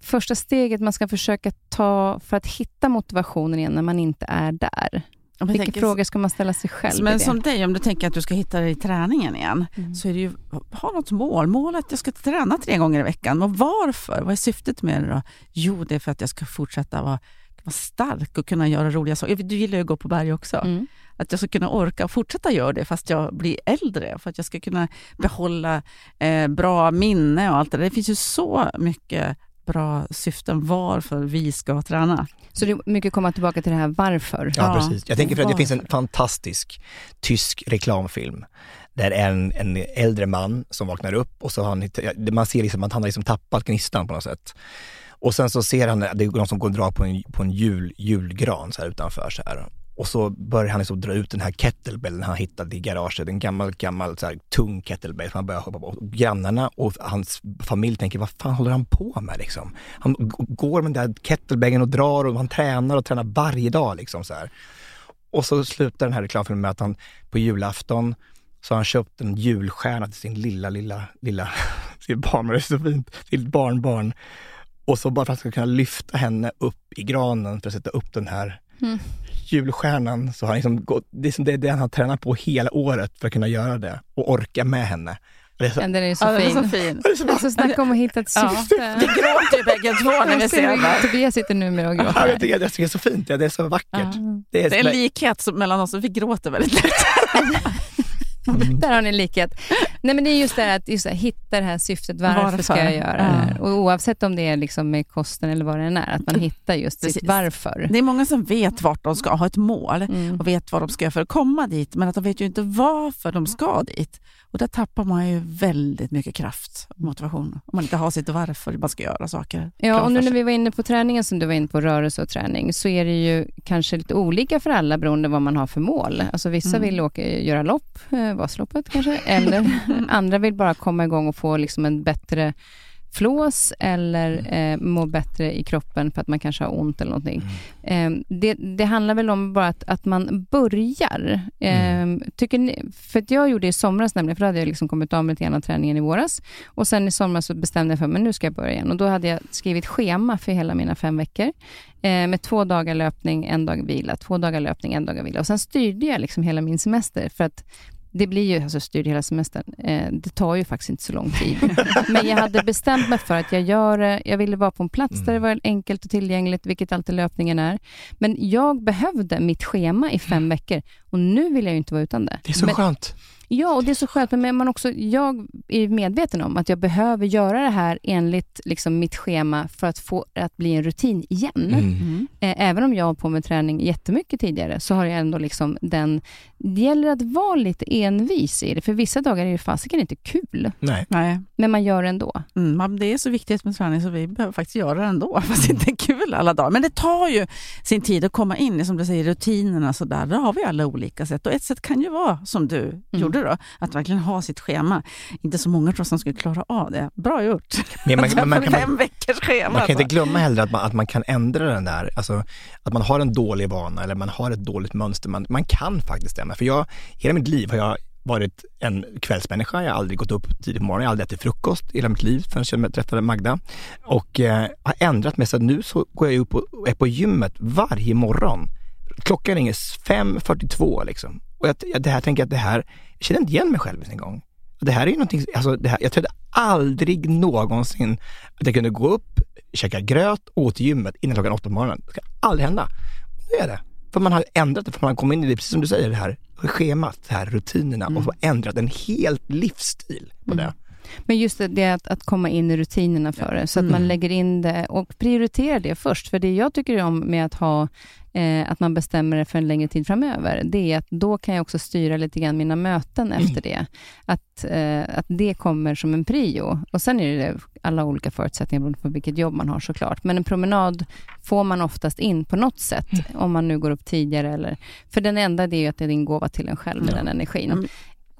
första steget man ska försöka ta för att hitta motivationen igen när man inte är där? Om Vilka tänker- frågor ska man ställa sig själv Men som dig, om du tänker att du ska hitta det i träningen igen, Mm. så är det ju, ha något mål. Mål är att jag ska träna tre gånger i veckan. Och varför? Vad är syftet med det då? Jo, det är för att jag ska fortsätta vara, vara stark och kunna göra roliga saker. Du gillar ju att gå på berg också. Mm. Att jag ska kunna orka och fortsätta göra det fast jag blir äldre. För att jag ska kunna behålla eh, bra minne och allt det där. Det finns ju så mycket bra syften varför vi ska träna. Så det är mycket komma tillbaka till det här varför. Ja, Ja, precis. Jag tänker för att det finns en fantastisk tysk reklamfilm där en, en äldre man som vaknar upp och så har han, man ser liksom att han har liksom tappat gnistan på något sätt. Och sen så ser han, det är någon som går och drar på en, på en jul, julgran så här utanför så här. Och så börjar han liksom dra ut den här kettlebellen han hittade i garaget, en gammal, gammal så här, tung kettlebell som han börjar hoppa på. Och grannarna och hans familj tänker, vad fan håller han på med liksom? Han går med den där kettlebellen och drar och han tränar och tränar varje dag liksom så här. Och så slutar den här reklamfilmen med att han på julafton så har han köpt en julstjärna till sin lilla, lilla, lilla, sin barn, det är så fint, sitt barnbarn. Och så bara för att han ska kunna lyfta henne upp i granen för att sätta upp den här Mm julstjärnan, så har han liksom gått, det är som det, det han har tränat på hela året för att kunna göra det och orka med henne. Det är så, Ja, den är så Ja, är fin. så fin. det är så bra. Alltså snacka om att hitta ett Ja. syfte. Vi gråter ju bägge två när vi ser det. Tobias sitter numera och Ja, jag gråter. tycker, jag tycker det är så fint, ja, det är så vackert. Ja. Det är, Det är en likhet mellan oss, vi gråter väldigt lätt. Mm. Där har ni likhet. Nej men det är just det här att just här, hitta det här syftet. Varför, Varför? ska jag göra det här? Och oavsett om det är liksom med kosten eller vad det än är, att man hittar just sitt Precis. varför. Det är många som vet vart de ska ha ett mål Mm. och vet vad de ska göra för att komma dit, men att de vet ju inte varför de ska dit. Och där tappar man ju väldigt mycket kraft och motivation om man inte har sitt varför man ska göra saker. Ja, och nu när vi var inne på träningen som du var inne på, rörelse och träning, så är det ju kanske lite olika för alla beroende vad man har för mål. Alltså vissa Mm. vill åka, göra lopp, eh, Vasaloppet kanske, eller andra vill bara komma igång och få liksom en bättre flås eller eh, mår bättre i kroppen för att man kanske har ont eller någonting. Mm. Eh, det, det handlar väl om bara att, att man börjar. Eh, tycker ni, för att jag gjorde det i somras nämligen, för då hade jag liksom kommit av med lite grann träningen i våras. Och sen i somras så bestämde jag för mig nu ska jag börja igen. Och då hade jag skrivit schema för hela mina fem veckor. Eh, med två dagar löpning, en dag vila. Två dagar löpning, en dag vila. Och sen styrde jag liksom hela min semester. För att det blir ju, alltså styrd hela semestern, eh, det tar ju faktiskt inte så lång tid. Men jag hade bestämt mig för att jag gör det, jag ville vara på en plats där det var enkelt och tillgängligt, vilket alltid löpningen är. Men jag behövde mitt schema i fem veckor och nu vill jag ju inte vara utan det. Det är så men, skönt. Ja, och det är så skönt, men man också, jag är medveten om att jag behöver göra det här enligt liksom, mitt schema för att få att bli en rutin igen. Mm. Mm. Eh, Även om jag har på med träning jättemycket tidigare, så har jag ändå liksom den... Det gäller att vara lite envis i det, för vissa dagar är det fasiken inte kul, Nej. Nej, men man gör det ändå. mm, det är så viktigt med träning så vi behöver faktiskt göra det ändå, fast det inte är kul alla dagar. Men det tar ju sin tid att komma in i, som du säger, rutinerna. Så där. där har vi alla olika sätt. Och ett sätt kan ju vara, som du gjorde då, att verkligen ha sitt schema. Inte så många tror jag som skulle klara av det. Bra gjort! Men man, men man, kan, Fem veckors schema. man kan inte bara. glömma heller att man, att man kan ändra den där, alltså att man har en dålig vana eller man har ett dåligt mönster. Man, man kan faktiskt det. För jag, hela mitt liv har jag varit en kvällsmänniska. Jag har aldrig gått upp tidigt på morgonen, jag har aldrig ätit frukost i hela mitt liv förrän jag träffade Magda. Och eh, har ändrat mig så att nu så går jag upp och är på gymmet varje morgon. Klockan ringer 5.42 liksom. Och jag, jag, det här tänker jag att det här, jag känner inte igen mig själv en gång. Det här är ju någonting, alltså det här, jag trodde aldrig någonsin att jag kunde gå upp, käka gröt och gå till gymmet innan klockan åtta på morgonen. Det ska aldrig hända. Nu är det. För man har ändrat det, för man har kommit in i det, precis som du säger, det här schemat, det här rutinerna och ändrat en helt livsstil på det. Men just det, att, att komma in i rutinerna för det, så att man lägger in det och prioriterar det först. För det jag tycker om med att ha eh, att man bestämmer det för en längre tid framöver, det är att då kan jag också styra lite grann mina möten efter det. Att, eh, att det kommer som en prio. Och sen är det alla olika förutsättningar beroende på vilket jobb man har såklart. Men en promenad får man oftast in på något sätt, om man nu går upp tidigare. Eller, för den enda det är ju att det är din gåva till en själv med den energin.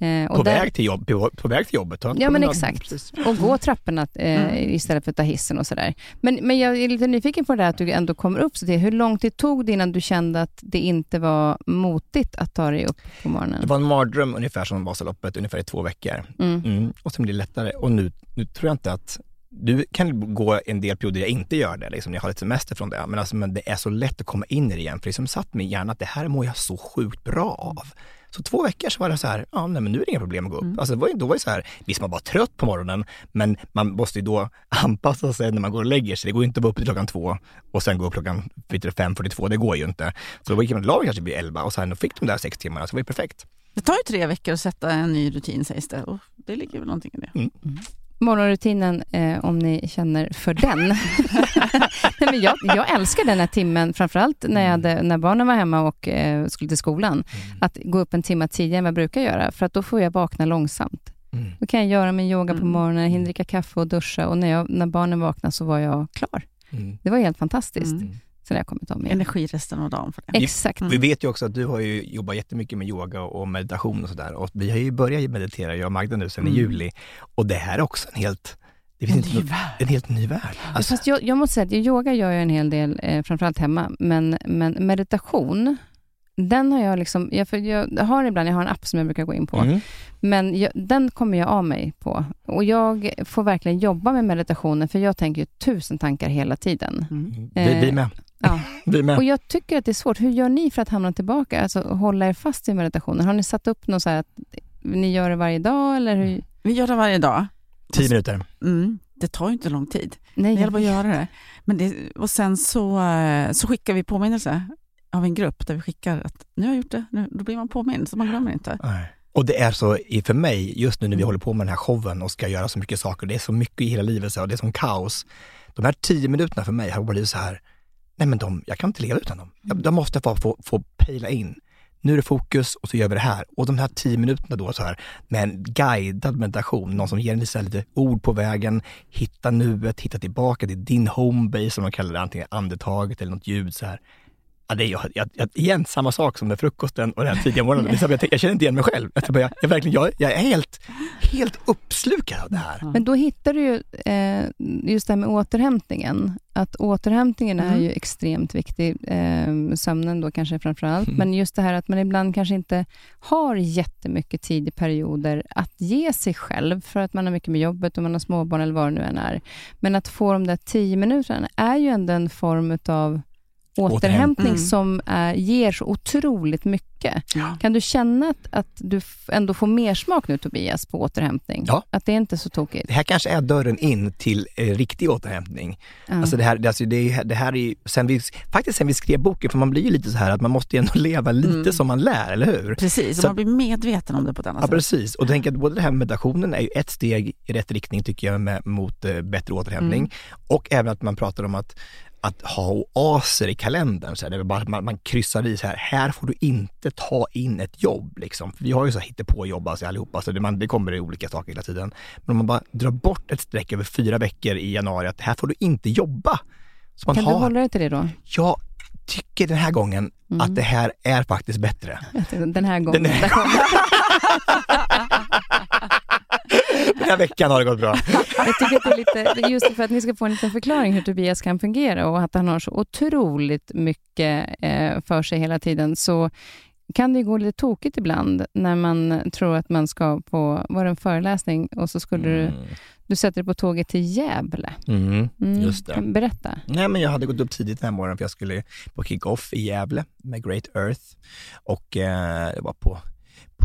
Eh, och På, där- väg till jobb, på, på väg till jobbet. Ja, men exakt. Precis. och gå trapporna eh, Mm. istället för att ta hissen och sådär. Men, men jag är lite nyfiken på det där att du ändå kommer upp så det. Hur lång tid tog det innan du kände att det inte var motigt att ta dig upp på Det morgonen? var en mardröm ungefär som Vasaloppet, ungefär i två veckor. Mm. Mm. Och sen blir det lättare. Och nu, nu tror jag inte att du kan gå en del perioder jag inte gör det, liksom, jag har lite semester från det. Men, alltså, men det är så lätt att komma in i det igen, för det som satt mig i hjärnan att det här mår jag så sjukt bra av. Så två veckor så var det så här, ja nej, men nu är det inga problem att gå upp. Alltså, var, ju- då var det så här, visst man var trött på morgonen, men man måste ju då anpassa sig när man går och lägger sig. Det går ju inte att vara uppe till klockan två och sen gå upp klockan vet du, 5.42, det går ju inte. Så då gick man och la kanske vid 11 och sen fick de där sex timmarna, så det var ju perfekt. Det tar ju tre veckor att sätta en ny rutin sägs det. Och det ligger väl någonting i det. Morgonrutinen, eh, om ni känner för den. Nej, men jag, jag älskar den här timmen, framförallt när, jag hade, när barnen var hemma och eh, skulle till skolan. Att gå upp en timme tidigare än vad jag brukar göra, för att då får jag vakna långsamt. Mm. Då kan jag göra min yoga på Mm. morgonen, hinna dricka kaffe och duscha och när, jag, när barnen vaknade så var jag klar. Mm. Det var helt fantastiskt. Sen har jag kommit om igen. Energi resten av dagen för det. Exakt. Mm. Vi vet ju också att du har ju jobbat jättemycket med yoga och meditation och sådär. Och vi har ju börjat meditera, jag och Magda nu, sen i Mm. juli. Och det här är också en helt, det finns En ny värld. en helt ny värld. Alltså, Fast jag, jag måste säga att yoga gör jag en hel del, eh, framförallt hemma, men, men meditation, den har jag liksom, jag, för jag har ibland, jag har en app som jag brukar gå in på, mm. men jag, den kommer jag av mig på. Och jag får verkligen jobba med meditationen, för jag tänker ju tusen tankar hela tiden. Mm. vi, vi med. Ja. Vi med. Och jag tycker att det är svårt. Hur gör ni för att hamna tillbaka, alltså hålla er fast i meditationen? Har ni satt upp något så här att ni gör det varje dag, eller hur? Vi gör det varje dag. Tio minuter. Mm. Det tar ju inte lång tid. Nej, Det gäller bara att göra det. Men det och sen så, eh, så skickar vi påminnelse av en grupp där vi skickar att nu har jag gjort det, nu, då blir man påmind så man glömmer inte. Nej. Och det är så för mig, just nu när vi håller på med den här showen och ska göra så mycket saker, det är så mycket i hela livet så, och det är som kaos. De här tio minuterna för mig har bara blivit så här, nej men de, jag kan inte leva utan dem. Jag, de måste få, få, få pejla in. Nu är det fokus och så gör vi det här. Och de här tio minuterna då så här med en guidad meditation, någon som ger en lite, ord på vägen, hitta nuet, hitta tillbaka till din homebase som de kallar det, antingen andetaget eller något ljud så här. Ja, det är jag, jag, jag, igen, samma sak som med frukosten och den här tidiga morgonen. Liksom, jag, jag känner inte igen mig själv. Jag, jag, jag, verkligen, jag, jag är helt, helt uppslukad av det här. Men då hittar du ju eh, just det här med återhämtningen. Att återhämtningen är Mm. ju extremt viktig. Eh, sömnen då kanske framför allt. Mm. Men just det här att man ibland kanske inte har jättemycket tid i perioder att ge sig själv för att man har mycket med jobbet och man har småbarn eller vad det nu än är. Men att få de där tio minuterna är ju ändå en form av återhämtning Mm. som är, ger så otroligt mycket. Ja. Kan du känna att, att du ändå får mer smak nu Tobias på återhämtning? Ja. Att det är inte så tokigt? Det här kanske är dörren in till eh, riktig återhämtning. Alltså det här, det, alltså det, är- det här är ju, sen vi, faktiskt sen vi skrev boken, för man blir ju lite så här att man måste ju ändå leva lite Mm. som man lär, eller hur? Precis, Så- man blir medveten om det på ett annat Ja, sätt. precis. Och tänk att både det här med meditationen är ju ett steg i rätt riktning tycker jag med, mot eh, bättre återhämtning. Mm. Och även att man pratar om att, att ha oaser i kalendern. Så här, det bara, man, man kryssar i så här, här får du inte ta in ett jobb. Liksom. För vi har ju så här på jobb alltså, allihopa, så det, man, det kommer i olika saker hela tiden. Men om man bara drar bort ett streck över fyra veckor i januari, att här får du inte jobba. Så man kan du har, hålla dig till det då? Jag tycker den här gången Mm. att det här är faktiskt bättre. Den här gången. Den här- Den här veckan har det gått bra. Jag tycker att det är lite, just för att ni ska få en liten förklaring hur Tobias kan fungera och att han har så otroligt mycket eh, för sig hela tiden, så kan det ju gå lite tokigt ibland när man tror att man ska på, var en föreläsning och så skulle du, du sätter dig på tåget till Gävle. Mm. Mm. Just det. Berätta. Nej, men jag hade gått upp tidigt den här morgonen för jag skulle på kick-off i Gävle med Great Earth och eh, det var på,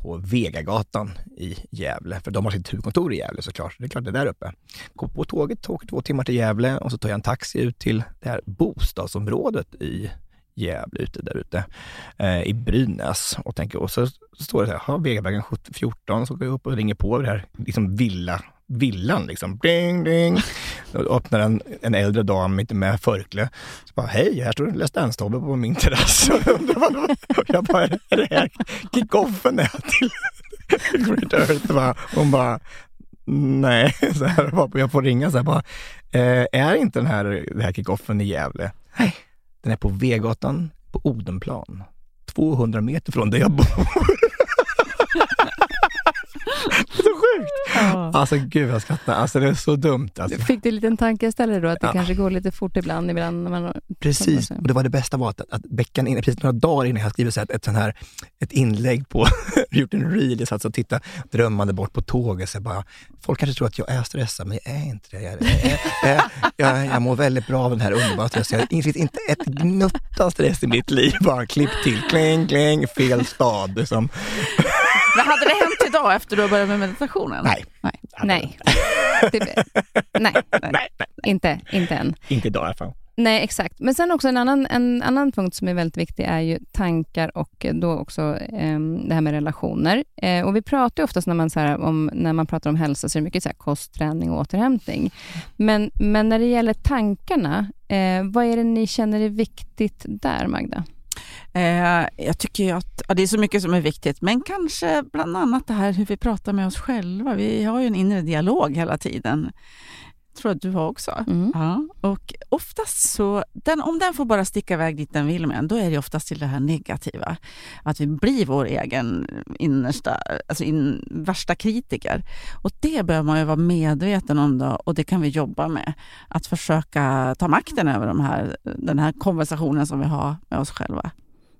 på Vegagatan i Gävle, för de har sitt huvudkontor i Gävle såklart. Det är klart det är där uppe. Går på tåget, åker två timmar till Gävle och så tar jag en taxi ut till det här bostadsområdet i Gävle ute där ute eh, i Brynäs och tänker, och så står det så här, Vegavägen 14, så går jag upp och ringer på det här liksom villa, villan liksom, ding ding. Då öppnar en, en äldre dam inte med förkle. Så bara, hej, här står en Let's Dance-Tobbe på min terrass. Jag bara, är det här kick-offen är till Great Earth? Bara, Hon bara, nej. Så här, jag får ringa så här bara, eh, är inte den här, den här kick-offen i Gävle? Nej, den är på Vegatan på Odenplan. 200 meter från där jag bor. Sjukt! Alltså gud jag skrattar, alltså det är så dumt. Alltså. Fick du en liten tankeställare då, att det Ja. kanske går lite fort ibland, ibland när man... Precis, och det var det bästa var att, att veckan innan, precis några dagar innan jag skrivit så här, ett sånt här ett inlägg på, gjort en reel, jag satt och tittade drömmande bort på tåget. Så jag bara, folk kanske tror att jag är stressad, men jag är inte det. Jag, jag, jag, jag, jag mår väldigt bra av den här underbara stressen. Det finns inte ett gnutta stress i mitt liv. Bara klipp till, kling, kling, fel stad. Liksom. Men hade det hänt idag efter du har börjat med meditationen? Nej. Nej. Nej. Det, nej, Nej, nej, inte, inte än. inte idag i alla fall. Nej, exakt. Men sen också en annan, en annan punkt som är väldigt viktig är ju tankar och då också eh, det här med relationer. Eh, och vi pratar ju oftast när man, så här, om, när man pratar om hälsa så är det mycket så här, kost, träning och återhämtning. Men, men när det gäller tankarna, eh, vad är det ni känner är viktigt där, Magda? Eh, jag tycker att ja, det är så mycket som är viktigt, men kanske bland annat det här hur vi pratar med oss själva. Vi har ju en inre dialog hela tiden. Jag tror att du har också. Mm. Ja, och oftast så, den, om den får bara sticka iväg dit den vill med då är det oftast till det här negativa. Att vi blir vår egen innersta, alltså in, värsta kritiker. Och det behöver man ju vara medveten om då, och det kan vi jobba med. Att försöka ta makten över de här, den här konversationen som vi har med oss själva.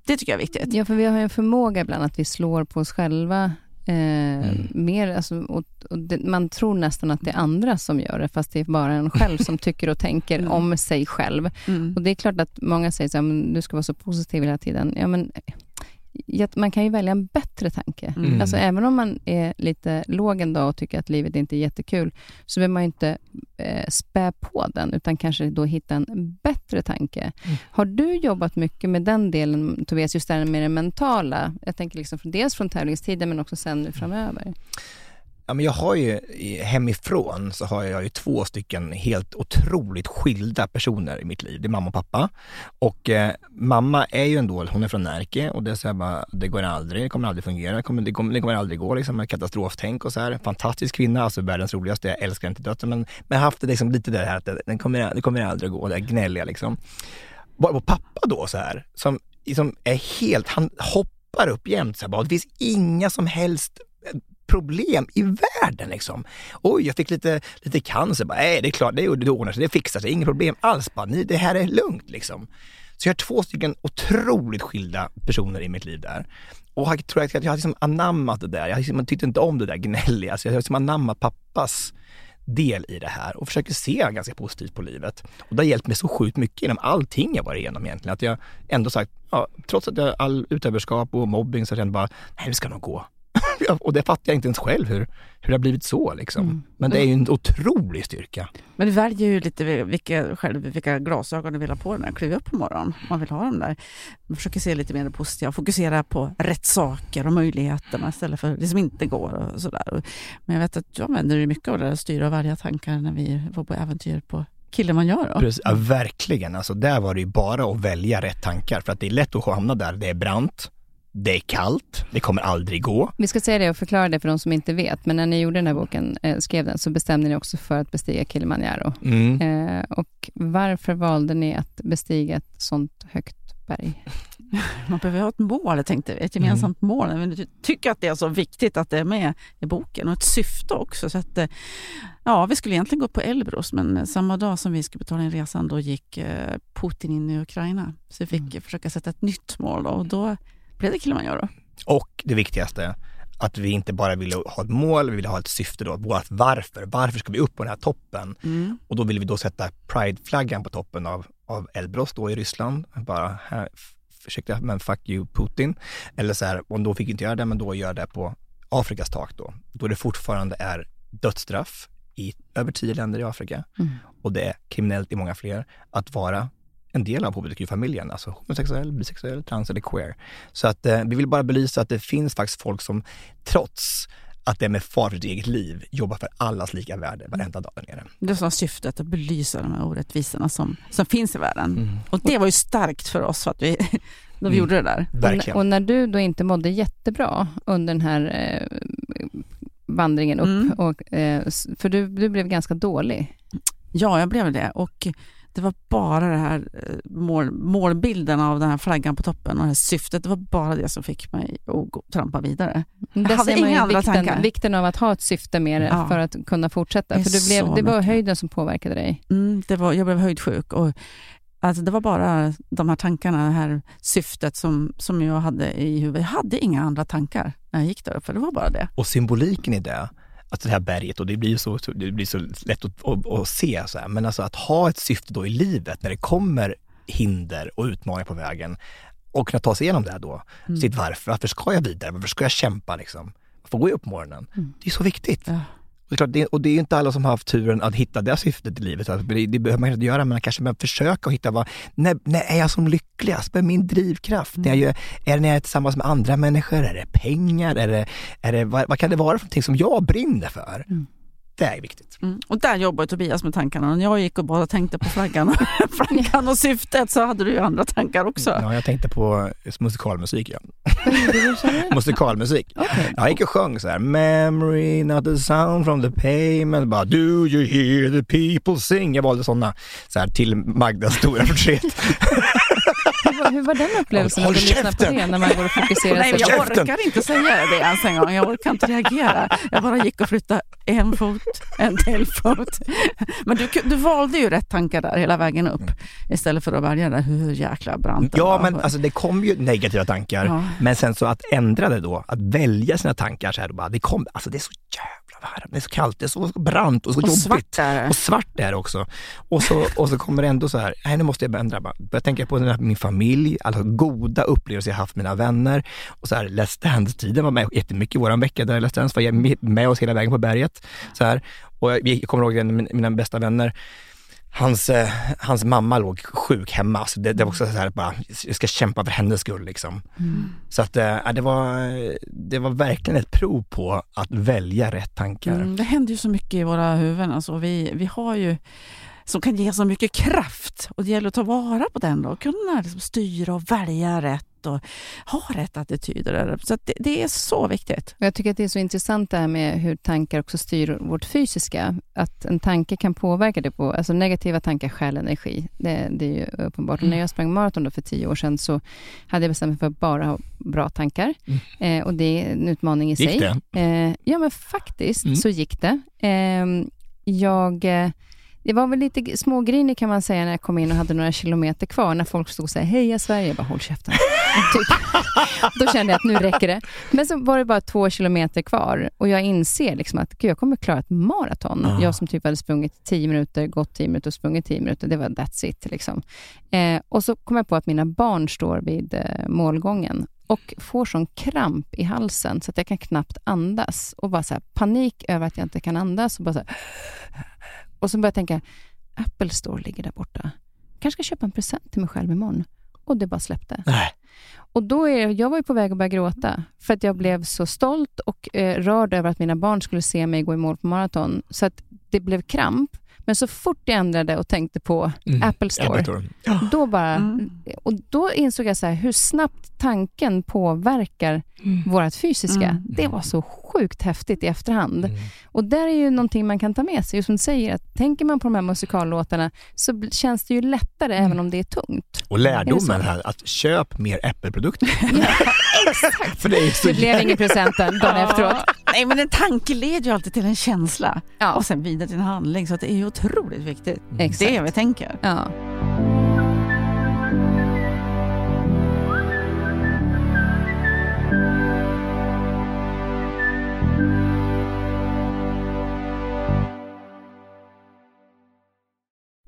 Det tycker jag är viktigt. Ja, för vi har ju en förmåga ibland att vi slår på oss själva Eh, mer, alltså, och, och det, man tror nästan att det är andra som gör det, fast det är bara en själv som tycker och tänker Mm. om sig själv. Mm. Och Det är klart att många säger men du ska vara så positiv hela tiden. Ja, men, man kan ju välja en bättre tanke. Mm. Alltså, även om man är lite låg en dag och tycker att livet inte är jättekul, så vill man ju inte eh, spä på den, utan kanske då hitta en bättre tanke. Mm. Har du jobbat mycket med den delen, Tobias, just det här med det mentala? Jag tänker liksom dels från tävlingstiden, men också sen nu framöver. Ja, men jag har ju hemifrån så har jag ju två stycken helt otroligt skilda personer i mitt liv. Det är mamma och pappa. Och eh, mamma är ju ändå, hon är från Närke och det är så här bara, det går aldrig, det kommer aldrig fungera, det kommer, det kommer, det kommer aldrig gå liksom, med katastroftänk och så här. Fantastisk kvinna, alltså världens roligaste, jag älskar henne till döden men, men jag har haft det liksom lite det här att det, kommer, det kommer aldrig gå, det här gnälliga liksom. Bara på pappa då så här, som som är helt, han hoppar upp jämt så här, bara, det finns inga som helst problem i världen liksom. Oj, jag fick lite, lite cancer. Bara, Nej, det är klart, det, det ordnar sig, det fixar sig, inget problem alls. Bara, det här är lugnt liksom. Så jag har två stycken otroligt skilda personer i mitt liv där. Och jag tror att jag har liksom anammat det där. Jag liksom, tyckte inte om det där gnälliga. Så jag har liksom anammat pappas del i det här och försöker se ganska positivt på livet. Och det har hjälpt mig så sjukt mycket inom allting jag varit igenom egentligen. Att jag ändå sagt, ja, trots att jag har all utöverskap och mobbing så har jag bara, nej det ska nog gå. och det fattar jag inte ens själv hur, hur det har blivit så. Liksom. Mm. Men det är ju en otrolig styrka. Men du väljer ju lite vilka, själv vilka glasögon du vill ha på dig när du kliver upp på morgonen. Man vill ha dem där. Man försöker se lite mer det positiva, fokusera på rätt saker och möjligheterna istället för det som inte går. och sådär. Men jag vet att du använder dig mycket av det där styra och välja tankar när vi var på äventyr på Kilimanjaro. Precis, ja, verkligen. Alltså, där var det ju bara att välja rätt tankar för att det är lätt att hamna där. Det är brant, det är kallt, det kommer aldrig gå. Vi ska säga det och förklara det för de som inte vet, men när ni gjorde den här boken, eh, skrev den, så bestämde ni också för att bestiga Kilimanjaro. Mm. Eh, och varför valde ni att bestiga ett sånt högt berg? Man behöver ha ett mål, tänkte vi, ett gemensamt mm. mål. Men jag tycker att det är så viktigt att det är med i boken och ett syfte också. Så att, eh, ja, vi skulle egentligen gå på Elbros, men samma dag som vi skulle betala in resan, då gick eh, Putin in i Ukraina. Så vi fick mm. försöka sätta ett nytt mål då, och då blev det Kilimanjaro. Och det viktigaste, att vi inte bara ville ha ett mål, vi ville ha ett syfte då. Vårt varför. Varför ska vi upp på den här toppen? Mm. Och då ville vi då sätta Pride-flaggan på toppen av, av Elbros då i Ryssland. Bara, här, ursäkta, men fuck you Putin. Eller så här, om då fick vi inte göra det, men då gör det på Afrikas tak då. Då det fortfarande är dödsstraff i över tio länder i Afrika mm. och det är kriminellt i många fler att vara en del av hbtq-familjen, alltså homosexuell, bisexuell, trans eller queer. Så att eh, vi vill bara belysa att det finns faktiskt folk som trots att det är med far för sitt eget liv jobbar för allas lika värde varenda dag där nere. Det var syftet, att belysa de här orättvisorna som, som finns i världen. Mm. Och det var ju starkt för oss för att vi, när vi mm. gjorde det där. Verkligen. Och, och, när du då inte mådde jättebra under den här eh, vandringen upp, mm. och, eh, för du, du blev ganska dålig. Ja, jag blev det. Och det var bara det här eh, mål, målbilden av den här flaggan på toppen och det här syftet. Det var bara det som fick mig att trampa vidare. Jag hade inga andra vikten, tankar. Vikten av att ha ett syfte med det ja. för att kunna fortsätta. För det, blev, det var mycket. höjden som påverkade dig. Mm, det var, jag blev höjdsjuk. Och, alltså, det var bara de här tankarna, det här syftet som, som jag hade i huvudet. Jag hade inga andra tankar när jag gick där uppe. Det var bara det. Och symboliken i det, alltså det här berget och det blir så, det blir så lätt att, att, att se. Så här. Men alltså att ha ett syfte då i livet när det kommer hinder och utmaningar på vägen och kunna ta sig igenom det då. Mm. Sitt varför, varför ska jag vidare? Varför ska jag kämpa liksom? Få gå upp på morgonen. Mm. Det är så viktigt. Ja. Och det, är klart, det, och det är inte alla som har haft turen att hitta det syftet i livet. Alltså, det, det behöver man inte göra, men kanske behöver försöka hitta vad, när, när är jag som lyckligast? Vad är min drivkraft? Mm. När jag, är det när jag är tillsammans med andra människor? Är det pengar? Är det, är det, vad, vad kan det vara för någonting som jag brinner för? Mm. Det är viktigt. Mm. Och där jobbar Tobias med tankarna. När jag gick och bara tänkte på flaggan, flaggan och syftet så hade du ju andra tankar också. Ja, jag tänkte på musikalmusik. Ja. musikalmusik. Okay. Jag gick och sjöng så här, memory, not the sound from the payment. Bara, do you hear the people sing? Jag valde sådana så här, till Magdas stora porträtt. hur, var, hur var den upplevelsen att lyssna på det när man går och fokuserar Nej, jag orkar inte säga det ens en gång. Jag orkar inte reagera. Jag bara gick och flyttade en fot, en till fot. Men du, du valde ju rätt tankar där hela vägen upp istället för att välja där hur jäkla brant Ja, var. men alltså, det kom ju negativa tankar. Ja. Men sen så att ändra det då, att välja sina tankar så här, bara, det kom, alltså det är så jävla det är så kallt, det är så brant och så och jobbigt. Svart är det. Och svart är det också. Och så, och så kommer det ändå så här, nej nu måste jag ändra. Börja tänka på här, min familj, alla goda upplevelser jag haft med mina vänner. Och så här, Let's Dance-tiden var med jättemycket i vår vecka där Let's Dance var med oss hela vägen på berget. Så här. Och jag kommer ihåg en av mina bästa vänner, hans, eh, hans mamma låg sjuk hemma, så det, det var också så här bara, jag ska kämpa för hennes skull liksom. Mm. Så att eh, det, var, det var verkligen ett prov på att välja rätt tankar. Mm, det händer ju så mycket i våra huvuden, alltså vi, vi har ju som kan ge så mycket kraft och det gäller att ta vara på den då, och kunna liksom styra och välja rätt rätt och ha rätt attityder. Så det, det, är så viktigt. Jag tycker att det är så intressant det här med hur tankar också styr vårt fysiska. Att en tanke kan påverka det på, alltså negativa tankar stjäl energi. Det, det är ju uppenbart. Mm. När jag sprang maraton då för tio år sedan så hade jag bestämt mig för att bara ha bra tankar. Mm. Eh, och det är en utmaning i gick sig. Det? Eh, ja, men faktiskt mm. så gick det. Eh, jag eh, det var väl lite smågrinig kan man säga när jag kom in och hade några kilometer kvar, när folk stod och sa heja Sverige. Jag bara, håll käften. typ. Då kände jag att nu räcker det. Men så var det bara två kilometer kvar och jag inser liksom att gud, jag kommer klara ett maraton. Ah. Jag som typ hade sprungit tio minuter, gått tio minuter och sprungit tio minuter. Det var that's it. Liksom. Eh, och så kom jag på att mina barn står vid eh, målgången och får sån kramp i halsen så att jag kan knappt andas. Och bara så panik över att jag inte kan andas. Och bara så här, och så började jag tänka, Apple Store ligger där borta. kanske ska köpa en present till mig själv imorgon. Och det bara släppte. Nej. Och då är, jag var ju på väg att börja gråta, för att jag blev så stolt och eh, rörd över att mina barn skulle se mig gå i mål på maraton. Så att det blev kramp. Men så fort jag ändrade och tänkte på mm. Apple Store, Apple Store. Då, bara, mm. och då insåg jag så här, hur snabbt tanken påverkar mm. vårt fysiska. Mm. Det var så sjukt häftigt i efterhand. Mm. Och där är ju någonting man kan ta med sig. Som du säger, att tänker man på de här musikallåtarna så känns det ju lättare mm. även om det är tungt. Och lärdomen här, att köp mer Apple-produkter. ja, exakt. För det, är så det blev ingen presenten dagen efteråt. Nej, men en tanke leder ju alltid till en känsla ja. och sen vidare till en handling. Så det är ju otroligt viktigt. Mm. Det är vi tänker. Ja.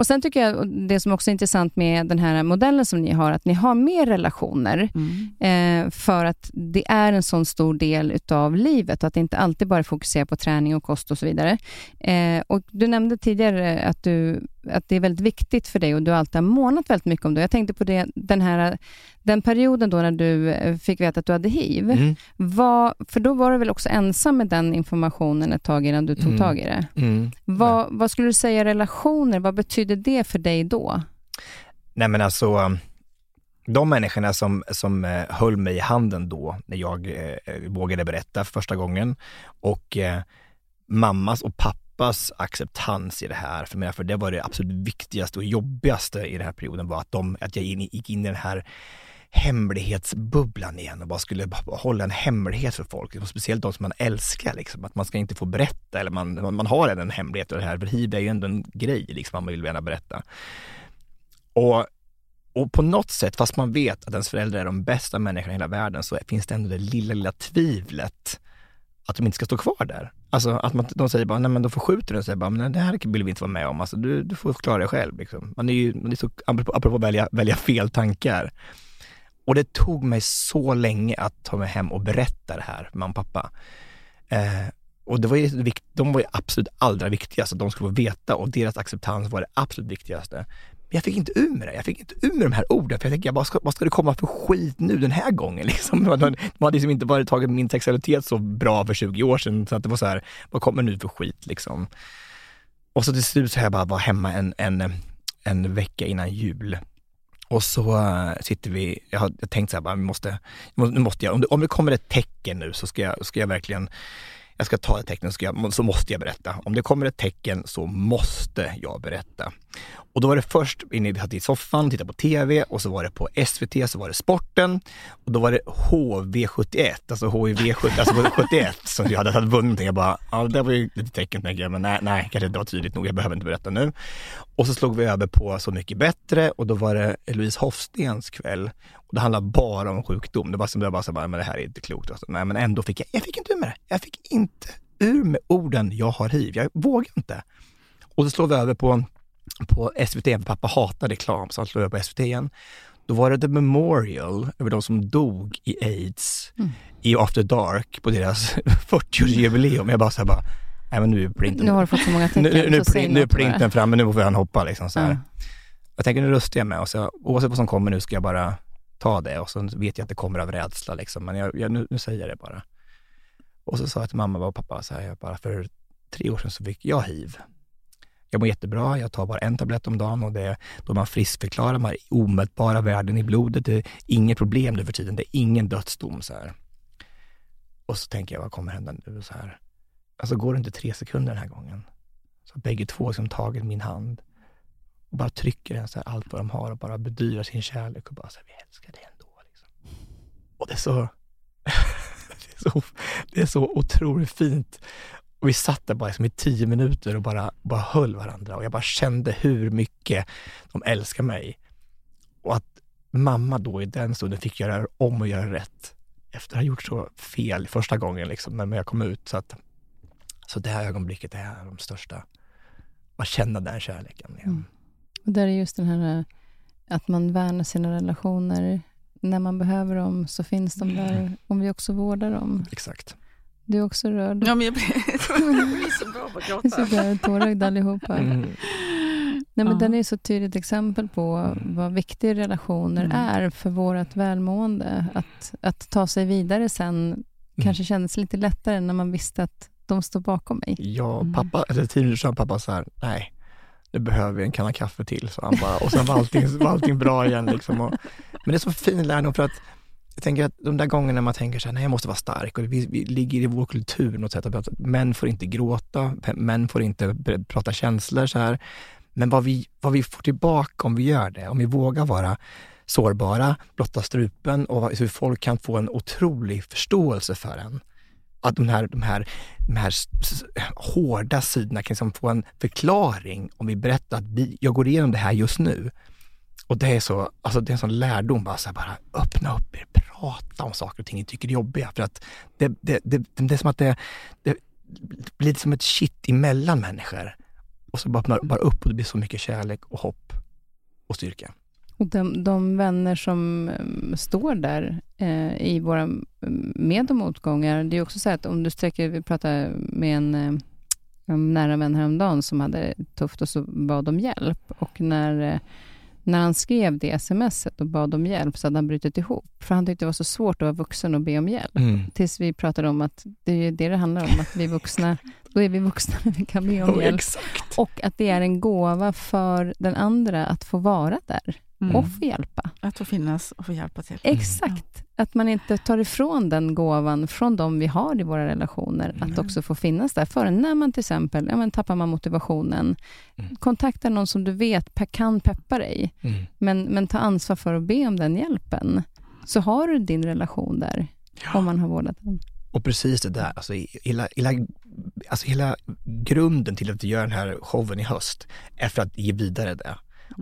Och Sen tycker jag det som också är intressant med den här modellen som ni har, att ni har mer relationer. Mm. Eh, för att det är en sån stor del utav livet och att inte alltid bara fokuserar på träning och kost och så vidare. Eh, och Du nämnde tidigare att, du, att det är väldigt viktigt för dig och du alltid har månat väldigt mycket om det. Jag tänkte på det, den här den perioden då när du eh, fick veta att du hade hiv, mm. var, för då var du väl också ensam med den informationen ett tag innan du tog mm. tag i det. Mm. Vad, vad skulle du säga relationer, vad betyder det för dig då? Nej men alltså, de människorna som, som eh, höll mig i handen då, när jag eh, vågade berätta för första gången och eh, mammas och pappas acceptans i det här, för, mig, för det var det absolut viktigaste och jobbigaste i den här perioden var att, de, att jag gick in i den här hemlighetsbubblan igen och bara skulle hålla en hemlighet för folk. Och speciellt de som man älskar, liksom, att man ska inte få berätta eller man, man har en hemlighet och det här, för hiv är ju ändå en grej liksom, man vill gärna berätta. Och, och på något sätt, fast man vet att ens föräldrar är de bästa människorna i hela världen, så finns det ändå det lilla, lilla tvivlet att de inte ska stå kvar där. Alltså att man, de säger bara, nej men då förskjuter den och säger bara, men det här vill vi inte vara med om, alltså du, du får klara dig själv. Liksom. Man är ju, man är så, apropå, apropå välja, välja fel tankar, och det tog mig så länge att ta mig hem och berätta det här för mamma och pappa. Eh, och det var ju, de var ju absolut allra viktigast, att de skulle få veta och deras acceptans var det absolut viktigaste. Men jag fick inte ur med det. Jag fick inte ur med de här orden. För jag tänkte, vad ska, vad ska det komma för skit nu den här gången? Liksom. Man, man hade liksom inte bara tagit min sexualitet så bra för 20 år sedan, så att det var så här, vad kommer nu för skit liksom? Och så till slut så har jag bara var hemma en, en, en vecka innan jul och så uh, sitter vi, jag har tänkt så här, bara, vi måste, nu måste jag, om det, om det kommer ett tecken nu så ska jag, ska jag verkligen, jag ska ta ett tecken så, måste jag berätta. Om det kommer ett tecken så måste jag berätta. Och då var det först inne vi satt i soffan titta tittade på TV och så var det på SVT så var det sporten och då var det HV71, alltså HIV71, alltså 71 som jag hade vunnit. Jag bara, ja det var ju lite tecken tänker jag, men nej, nej, kanske inte var tydligt nog, jag behöver inte berätta nu. Och så slog vi över på Så mycket bättre och då var det Louise Hofstens kväll och det handlade bara om sjukdom. Det var som jag bara så bara, men det här är inte klokt. Alltså, nej, men ändå fick jag, jag fick inte ur med det. Jag fick inte ur med orden, jag har hiv. Jag vågar inte. Och så slår vi över på på SVT, för pappa hatar reklam, så han slår över på SVT igen. Då var det The Memorial över de som dog i aids mm. i After Dark på deras 40-årsjubileum. Jag bara såhär bara, nej men nu är printen... Nu har du fått så många tecken. Nu, nu, print, nu är printen framme, nu får han hoppa liksom så mm. Jag tänker nu rustar jag mig och så oavsett vad som kommer nu ska jag bara ta det och så vet jag att det kommer av rädsla liksom, men jag, jag nu, nu, säger jag det bara. Och så sa jag till mamma och pappa så här, jag bara för tre år sedan så fick jag hiv Jag mår jättebra, jag tar bara en tablett om dagen och det, då man friskförklarar, man har omätbara värden i blodet, det är inget problem nu för tiden, det är ingen dödsdom. Så här. Och så tänker jag, vad kommer hända nu? Så här. Alltså går det inte tre sekunder den här gången? Så bägge två liksom tagit min hand och bara trycker den så här, allt vad de har och bara bedyrar sin kärlek och bara så här, vi älskar dig ändå. Liksom. Och det är så, det är så, det är så otroligt fint. Och vi satt där bara liksom i tio minuter och bara, bara höll varandra och jag bara kände hur mycket de älskar mig. Och att mamma då i den stunden fick göra om och göra rätt efter att ha gjort så fel första gången liksom, när jag kom ut. Så, att, så det här ögonblicket är de största. Att känna den kärleken. Igen. Mm. Och där är just den här att man värnar sina relationer. När man behöver dem så finns de där Mm. om vi också vårdar dem. Exakt. Du är också rörd. Ja, men jag blir, jag blir så bra på att Vi är så gråta. där tårögda allihopa. Mm. Nej, men Ja. Den är så tydligt exempel på vad viktiga relationer Mm. är för vårt välmående. Att, att ta sig vidare sen kanske kändes lite lättare när man visste att de står bakom mig. Ja, Mm. pappa, eller tio minuter sedan pappa så här, nej, nu behöver vi en kanna kaffe till, så han bara, och sen var allting, var allting bra igen liksom. Och, men det är så fin lärdom för att jag tänker att de där gångerna man tänker så här, nej jag måste vara stark och vi, vi ligger i vår kultur något sätt att män får inte gråta, män får inte prata känslor så här. Men vad vi, vad vi får tillbaka om vi gör det, om vi vågar vara sårbara, blotta strupen och hur folk kan få en otrolig förståelse för en. Att de här, de här, de här hårda sidorna kan liksom få en förklaring om vi berättar att vi, jag går igenom det här just nu. Och det är så, alltså det är en sån lärdom, bara, så här, bara öppna upp er, prata om saker och ting ni tycker är jobbiga. För att det, det, det, det är som att det, det blir som ett kitt emellan människor. Och så bara öppnar bara upp och det blir så mycket kärlek och hopp och styrka. Och de, de vänner som um, står där eh, i våra um, med och motgångar, det är också så att om du sträcker, vi pratade med en, eh, en nära vän häromdagen som hade tufft och så bad om hjälp. Och när, eh, när han skrev det smset och bad om hjälp så hade han brutit ihop. För han tyckte det var så svårt att vara vuxen och be om hjälp. Tills vi pratade om att det är det det handlar om, att vi vuxna, då är vi vuxna när vi kan be om Oh, hjälp. exakt. Och att det är en gåva för den andra att få vara där Mm. och få hjälpa. Att få finnas och få hjälpa till. Exakt. Att man inte tar ifrån den gåvan från de vi har i våra relationer, att också få finnas där för. När man till exempel ja, men tappar man motivationen, Mm. kontakta någon som du vet kan peppa dig, Mm. men, men ta ansvar för att be om den hjälpen. Så har du din relation där, om man har vårdat den. Och precis det där, alltså hela, hela, alltså hela grunden till att vi gör den här showen i höst är för att ge vidare det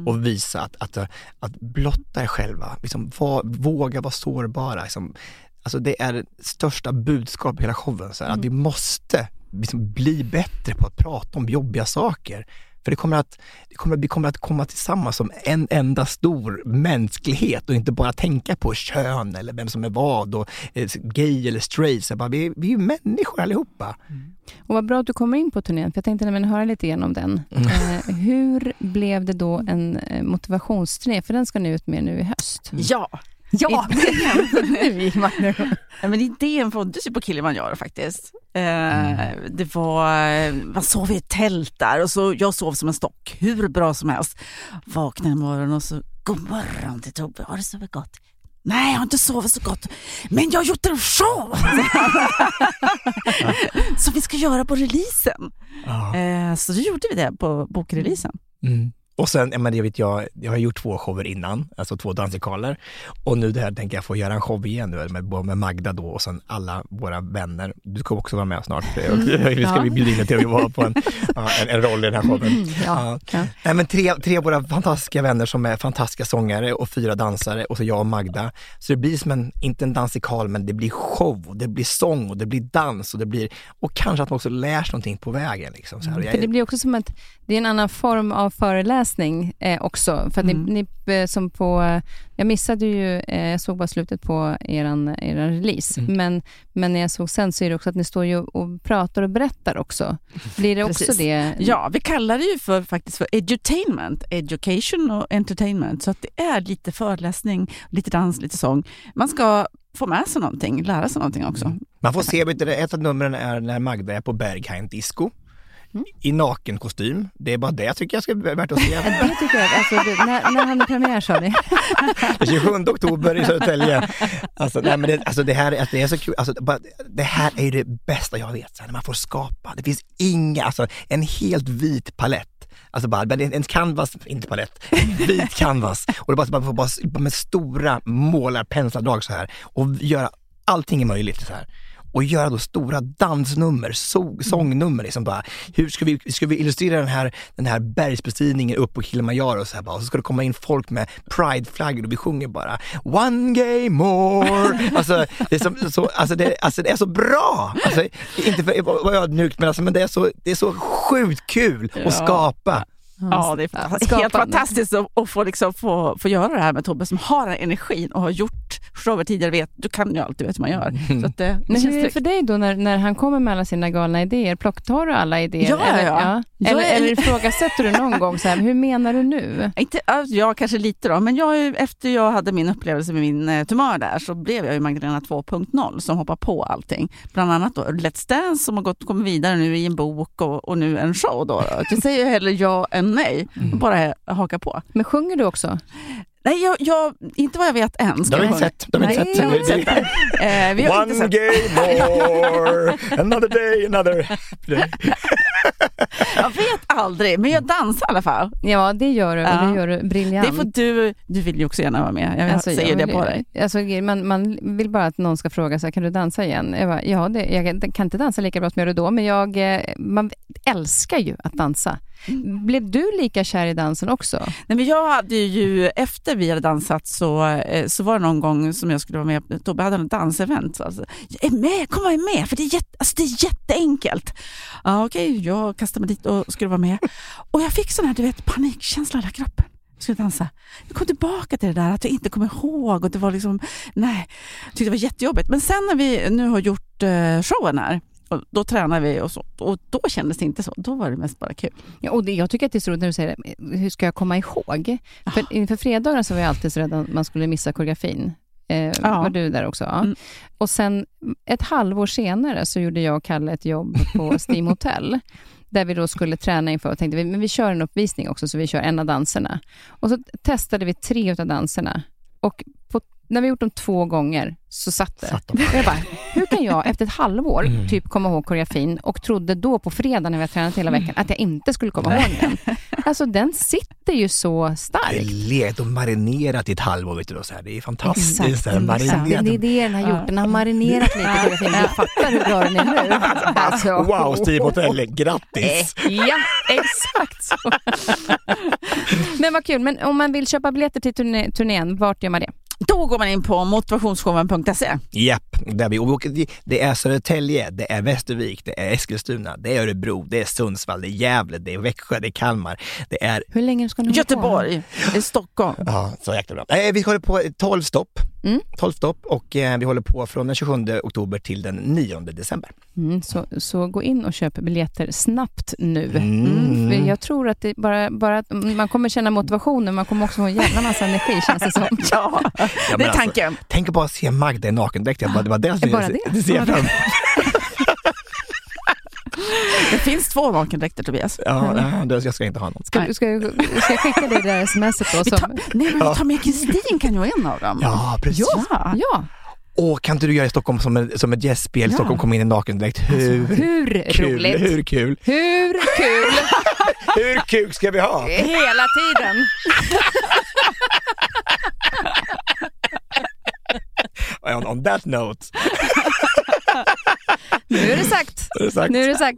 och visa att, att, att blotta er själva, liksom, var, våga vara sårbara. Liksom. Alltså det är det största budskapet i hela showen, så här, att vi måste liksom, bli bättre på att prata om jobbiga saker. För det kommer att, det kommer, vi kommer att komma tillsammans som en enda stor mänsklighet och inte bara tänka på kön eller vem som är vad och eh, gay eller straight. Så bara, vi, vi är ju människor allihopa. Och vad bra att du kommer in på turnén, för jag tänkte nämligen höra lite grann om den. Mm. Eh, hur blev det då en eh, motivationsturné? För den ska ni ut med nu i höst. Ja, Ja! Ja, men idén föddes ju på Kilimanjaro faktiskt. Eh, det var, man sov i ett tält där och så jag sov som en stock, hur bra som helst. Vaknade en morgon och så, god morgon till Tobbe, har du sovit gott? Nej, jag har inte sovit så gott, men jag har gjort en show! som vi ska göra på releasen. Eh, så då gjorde vi det på bokreleasen. Mm. Och sen, jag, menar, jag, vet, jag, jag har gjort två shower innan, alltså två dansikaler. Och nu det här tänker jag få göra en show igen nu med, med Magda då och sen alla våra vänner. Du kommer också vara med snart. Och vi ska Ja. in dig till att vara på en, ja, en, en roll i den här showen. Ja. Ja. Nej, men tre, tre av våra fantastiska vänner som är fantastiska sångare och fyra dansare och så jag och Magda. Så det blir som en, inte en dansikal, men det blir show, det blir sång och det blir dans och det blir, och kanske att man också lär sig någonting på vägen. Liksom, så här. Och jag För det blir också som att det är en annan form av föreläsning eh, också. För att Mm. ni, ni, eh, som på, jag missade ju, eh, jag såg bara slutet på eran, eran release, Mm. men, men när jag såg sen så är det också att ni står ju och pratar och berättar också. Blir det också Precis. det? Ja, vi kallar det ju för, faktiskt för edutainment, education och entertainment. Så att det är lite föreläsning, lite dans, lite sång. Man ska få med sig någonting, lära sig någonting också. Man får se, ett av numren är när Magda är på Berghain Disco i nakenkostym. Det är bara det jag tycker jag ska vara värt att se. Det tycker jag, alltså, det, när, när han är premiär sa ni? Den 27 oktober i Södertälje. Alltså, nej, men det, alltså det här alltså, det är så kul. Alltså, bara, det här är ju det bästa jag vet, så här, när man får skapa. Det finns inga, alltså en helt vit palett. Alltså bara, en canvas, inte palett, vit canvas. Och det bara, bara, bara, bara med stora målarpenseldrag så här och göra allting är möjligt så här och göra då stora dansnummer, so sångnummer. Liksom bara, hur ska vi, ska vi illustrera den här, den här bergsbestigningen upp på Kilimanjaro och så, här bara, och så ska det komma in folk med prideflaggor och vi sjunger bara One gay more. Alltså det är så, så, alltså det, alltså det är så bra! Alltså, inte för att vara ödmjukt men, alltså, men det, är så, det är så sjukt kul att skapa. Ja, det är Skapande. helt fantastiskt att, att få, liksom, få, få göra det här med Tobbe som har den energin och har gjort shower tidigare. Vet, du kan ju alltid veta hur man gör. Mm. Så att det, Men hur är det för dig då när, när han kommer med alla sina galna idéer? Plocktar du alla idéer? Ja, eller, ja. ja. Eller, eller ifrågasätter du någon gång, så här, hur menar du nu? Inte, ja, kanske lite då. Men jag, efter jag hade min upplevelse med min eh, tumör där så blev jag ju Magdalena 2.0 som hoppar på allting. Bland annat då Let's Dance som har gått, kommit vidare nu i en bok och, och nu en show. Då. Jag säger hellre ja än nej. Mm. Bara haka på. Men sjunger du också? Nej, jag, jag, inte vad jag vet än. De har inte sett. De har inte sett. sett eh, vi har One inte sett. gay more, another day, another day. jag vet aldrig, men jag dansar i alla fall. Ja, det gör du. Ja. Det gör du briljant. Det får du, du vill ju också gärna vara med. Jag alltså, säger jag det på dig. Alltså, man, man vill bara att någon ska fråga så här, kan du dansa igen? Jag bara, ja, det, jag kan inte dansa lika bra som jag gjorde då, men jag, eh, man älskar ju att dansa. Mm. Blev du lika kär i dansen också? Nej, men jag hade ju, efter vi hade dansat så, eh, så var det någon gång som jag skulle vara med, Tobbe hade ett dansevent. Så alltså, jag är med, kom och med, för det är, jätte, alltså, det är jätteenkelt. Ja, Okej, okay, jag kastade mig dit och skulle vara med. Och jag fick sån här du vet, panikkänsla i hela kroppen. Jag skulle dansa. Jag kom tillbaka till det där att jag inte kom ihåg och det var liksom, nej, jag tyckte det var jättejobbigt. Men sen när vi nu har gjort eh, showen här, och då tränar vi och så. Och då kändes det inte så. Då var det mest bara kul. Ja, och det, jag tycker att det är så roligt när du säger det. Hur ska jag komma ihåg? Ah. För inför fredagar så var jag alltid så rädd att man skulle missa koreografin. Eh, ja. Var du där också? Ja. Mm. Och sen ett halvår senare så gjorde jag och Kalle ett jobb på Steam Hotel där vi då skulle träna inför och tänkte vi, men vi kör en uppvisning också, så vi kör en av danserna. Och så testade vi tre av danserna och när vi gjort dem två gånger så satt det. Satt de. Jag bara, hur kan jag efter ett halvår mm. typ komma ihåg koreografin och trodde då på fredag när vi har tränat hela veckan att jag inte skulle komma ihåg den. Alltså den sitter ju så starkt. Det är och marinerat i ett halvår. Vet du, då, så här. Det är fantastiskt. Exakt, exakt. Det är det den har gjort. Den har marinerat lite koreografin. Du fattar hur bra den är nu. Alltså. Wow, Steve Hotel, grattis! Eh, ja, exakt så. Men vad kul. Men om man vill köpa biljetter till turné, turnén, vart gör man det? Då går man in på motivationsshowen.se. Japp, där vi, det är Södertälje, det är Västervik, det är Eskilstuna, det är Örebro, det är Sundsvall, det är Gävle, det är Växjö, det är Kalmar. Det är... Hur länge ska ni Göteborg, det är Stockholm. Ja, så jäkla bra. Eh, vi håller på 12 stopp. Mm. 12 stopp och eh, vi håller på från den 27 oktober till den 9 december. Mm, så, så gå in och köp biljetter snabbt nu. Mm. För jag tror att det bara, bara man kommer känna motivationen, man kommer också få en jävla massa energi känns det som. ja, ja det är alltså, tanken. Tänk bara att se Magda i nakendräkt. Jag bara, det var det som bara jag, det? ser fram Det finns två nakendräkter Tobias. Ja, nej, jag ska inte ha någon. Ska, ska, ska jag skicka dig det där smset då? Som... Tar, nej, men ta med Kristin kan ju vara en av dem. Ja, precis. Ja. ja. Åh, kan inte du göra i Stockholm som, en, som ett gästspel? Ja. Stockholm kom in i nakendräkt. Hur, alltså, hur kul, roligt? Hur kul? Hur kul? hur kul ska vi ha? Hela tiden. on, on that note. Nu är det sagt. Nu är det sagt. Nu är det sagt.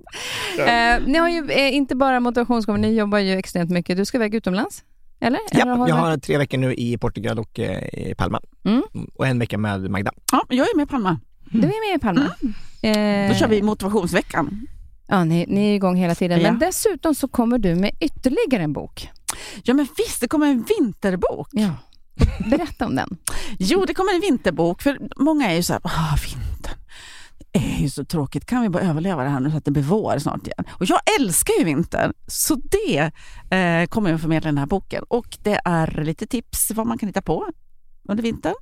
Ja. Eh, ni har ju eh, inte bara motivationsgång, ni jobbar ju extremt mycket. Du ska iväg utomlands? Eller? Ja, Eller har jag har tre veckor nu i Portugal och eh, i Palma. Mm. Och en vecka med Magda. Ja, jag är med i Palma. Mm. Du är med i Palma. Mm. Eh, Då kör vi motivationsveckan. Ja, ni, ni är igång hela tiden. Ja. Men dessutom så kommer du med ytterligare en bok. Ja, men visst, det kommer en vinterbok. Ja. Berätta om den. Jo, det kommer en vinterbok. För många är ju så här, ah, vintern är ju så tråkigt. Kan vi bara överleva det här nu så att det blir vår snart igen? Och jag älskar ju vintern, så det eh, kommer jag förmedla i den här boken. Och det är lite tips vad man kan hitta på under vintern.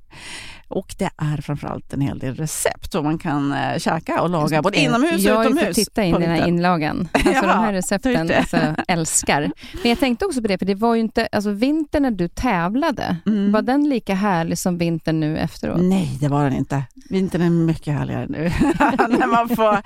Och det är framförallt en hel del recept som man kan äh, käka och laga både inomhus och utomhus. Jag har titta in i den här inlagan. Alltså Ja, de här recepten, alltså, älskar. Men jag tänkte också på det, för det var ju inte, alltså vintern när du tävlade, Mm. var den lika härlig som vintern nu efteråt? Nej, det var den inte. Vintern är mycket härligare nu. När man får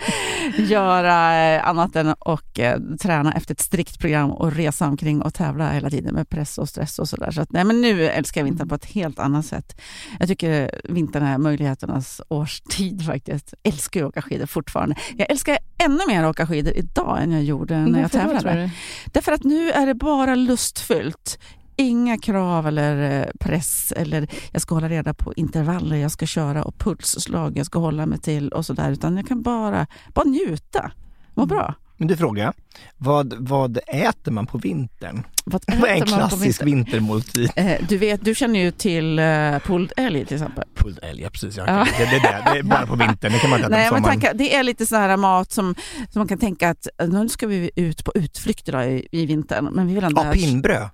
göra eh, annat än att eh, träna efter ett strikt program och resa omkring och tävla hela tiden med press och stress och sådär. Så att, nej, men nu älskar jag vintern på ett helt annat sätt. Jag tycker vintern är möjligheternas årstid faktiskt. Älskar ju att åka skidor fortfarande. Jag älskar ännu mer att åka skidor idag än jag gjorde när jag Varför då, tävlade. du? Därför att nu är det bara lustfyllt. Inga krav eller eh, press eller jag ska hålla reda på intervaller jag ska köra och pulsslag jag ska hålla mig till och sådär. Utan jag kan bara, bara njuta. Må bra. Men du frågar, vad, vad äter man på vintern? Vad Vad är en klassisk vintermåltid? Eh, Du, vet, du känner ju till eh, pulled älg till exempel. Pulled älg, ja precis. Ja. det, det, där, det är bara på vintern, det kan man inte äta Nej, på sommaren. tanka, det är lite sån här mat som, som man kan tänka att eh, nu ska vi ut på utflykt idag i, i vintern. Men vi vill ändå Ja, pinnbröd.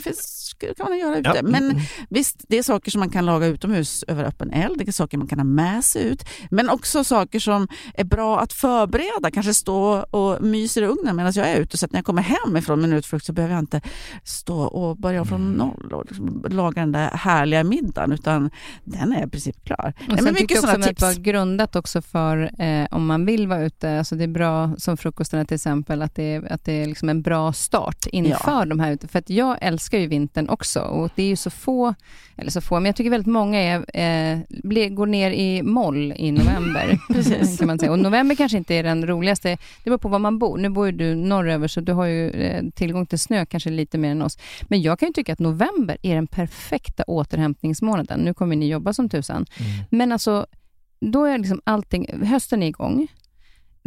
Finns- kan man göra ute. Ja. Men. Visst, det är saker som man kan laga utomhus över öppen eld, det är saker man kan ha med sig ut, men också saker som är bra att förbereda, kanske stå och myser i ugnen medan jag är ute, så att när jag kommer hem ifrån min utflykt så behöver jag inte stå och börja från Mm. noll och liksom laga den där härliga middagen, utan den är i princip klar. Och Nej, sen men mycket jag också sådana att det tips. var grundat också för eh, om man vill vara ute. Alltså det är bra som frukosten är till exempel, att det är, att det är liksom en bra start inför de här ute. För att jag älskar ju vintern också och det är ju så få, eller så få, men jag tycker väldigt många är, eh, blir, går ner i moll i november. Precis. kan man säga. Och november kanske inte är den roligaste, det beror på var man bor. Nu bor ju du norröver så du har ju eh, tillgång till snö kanske lite mer än oss. Men jag kan ju tycka att november är den perfekta återhämtningsmånaden. Nu kommer ni jobba som tusan. Mm. Men alltså, då är liksom allting, hösten är igång.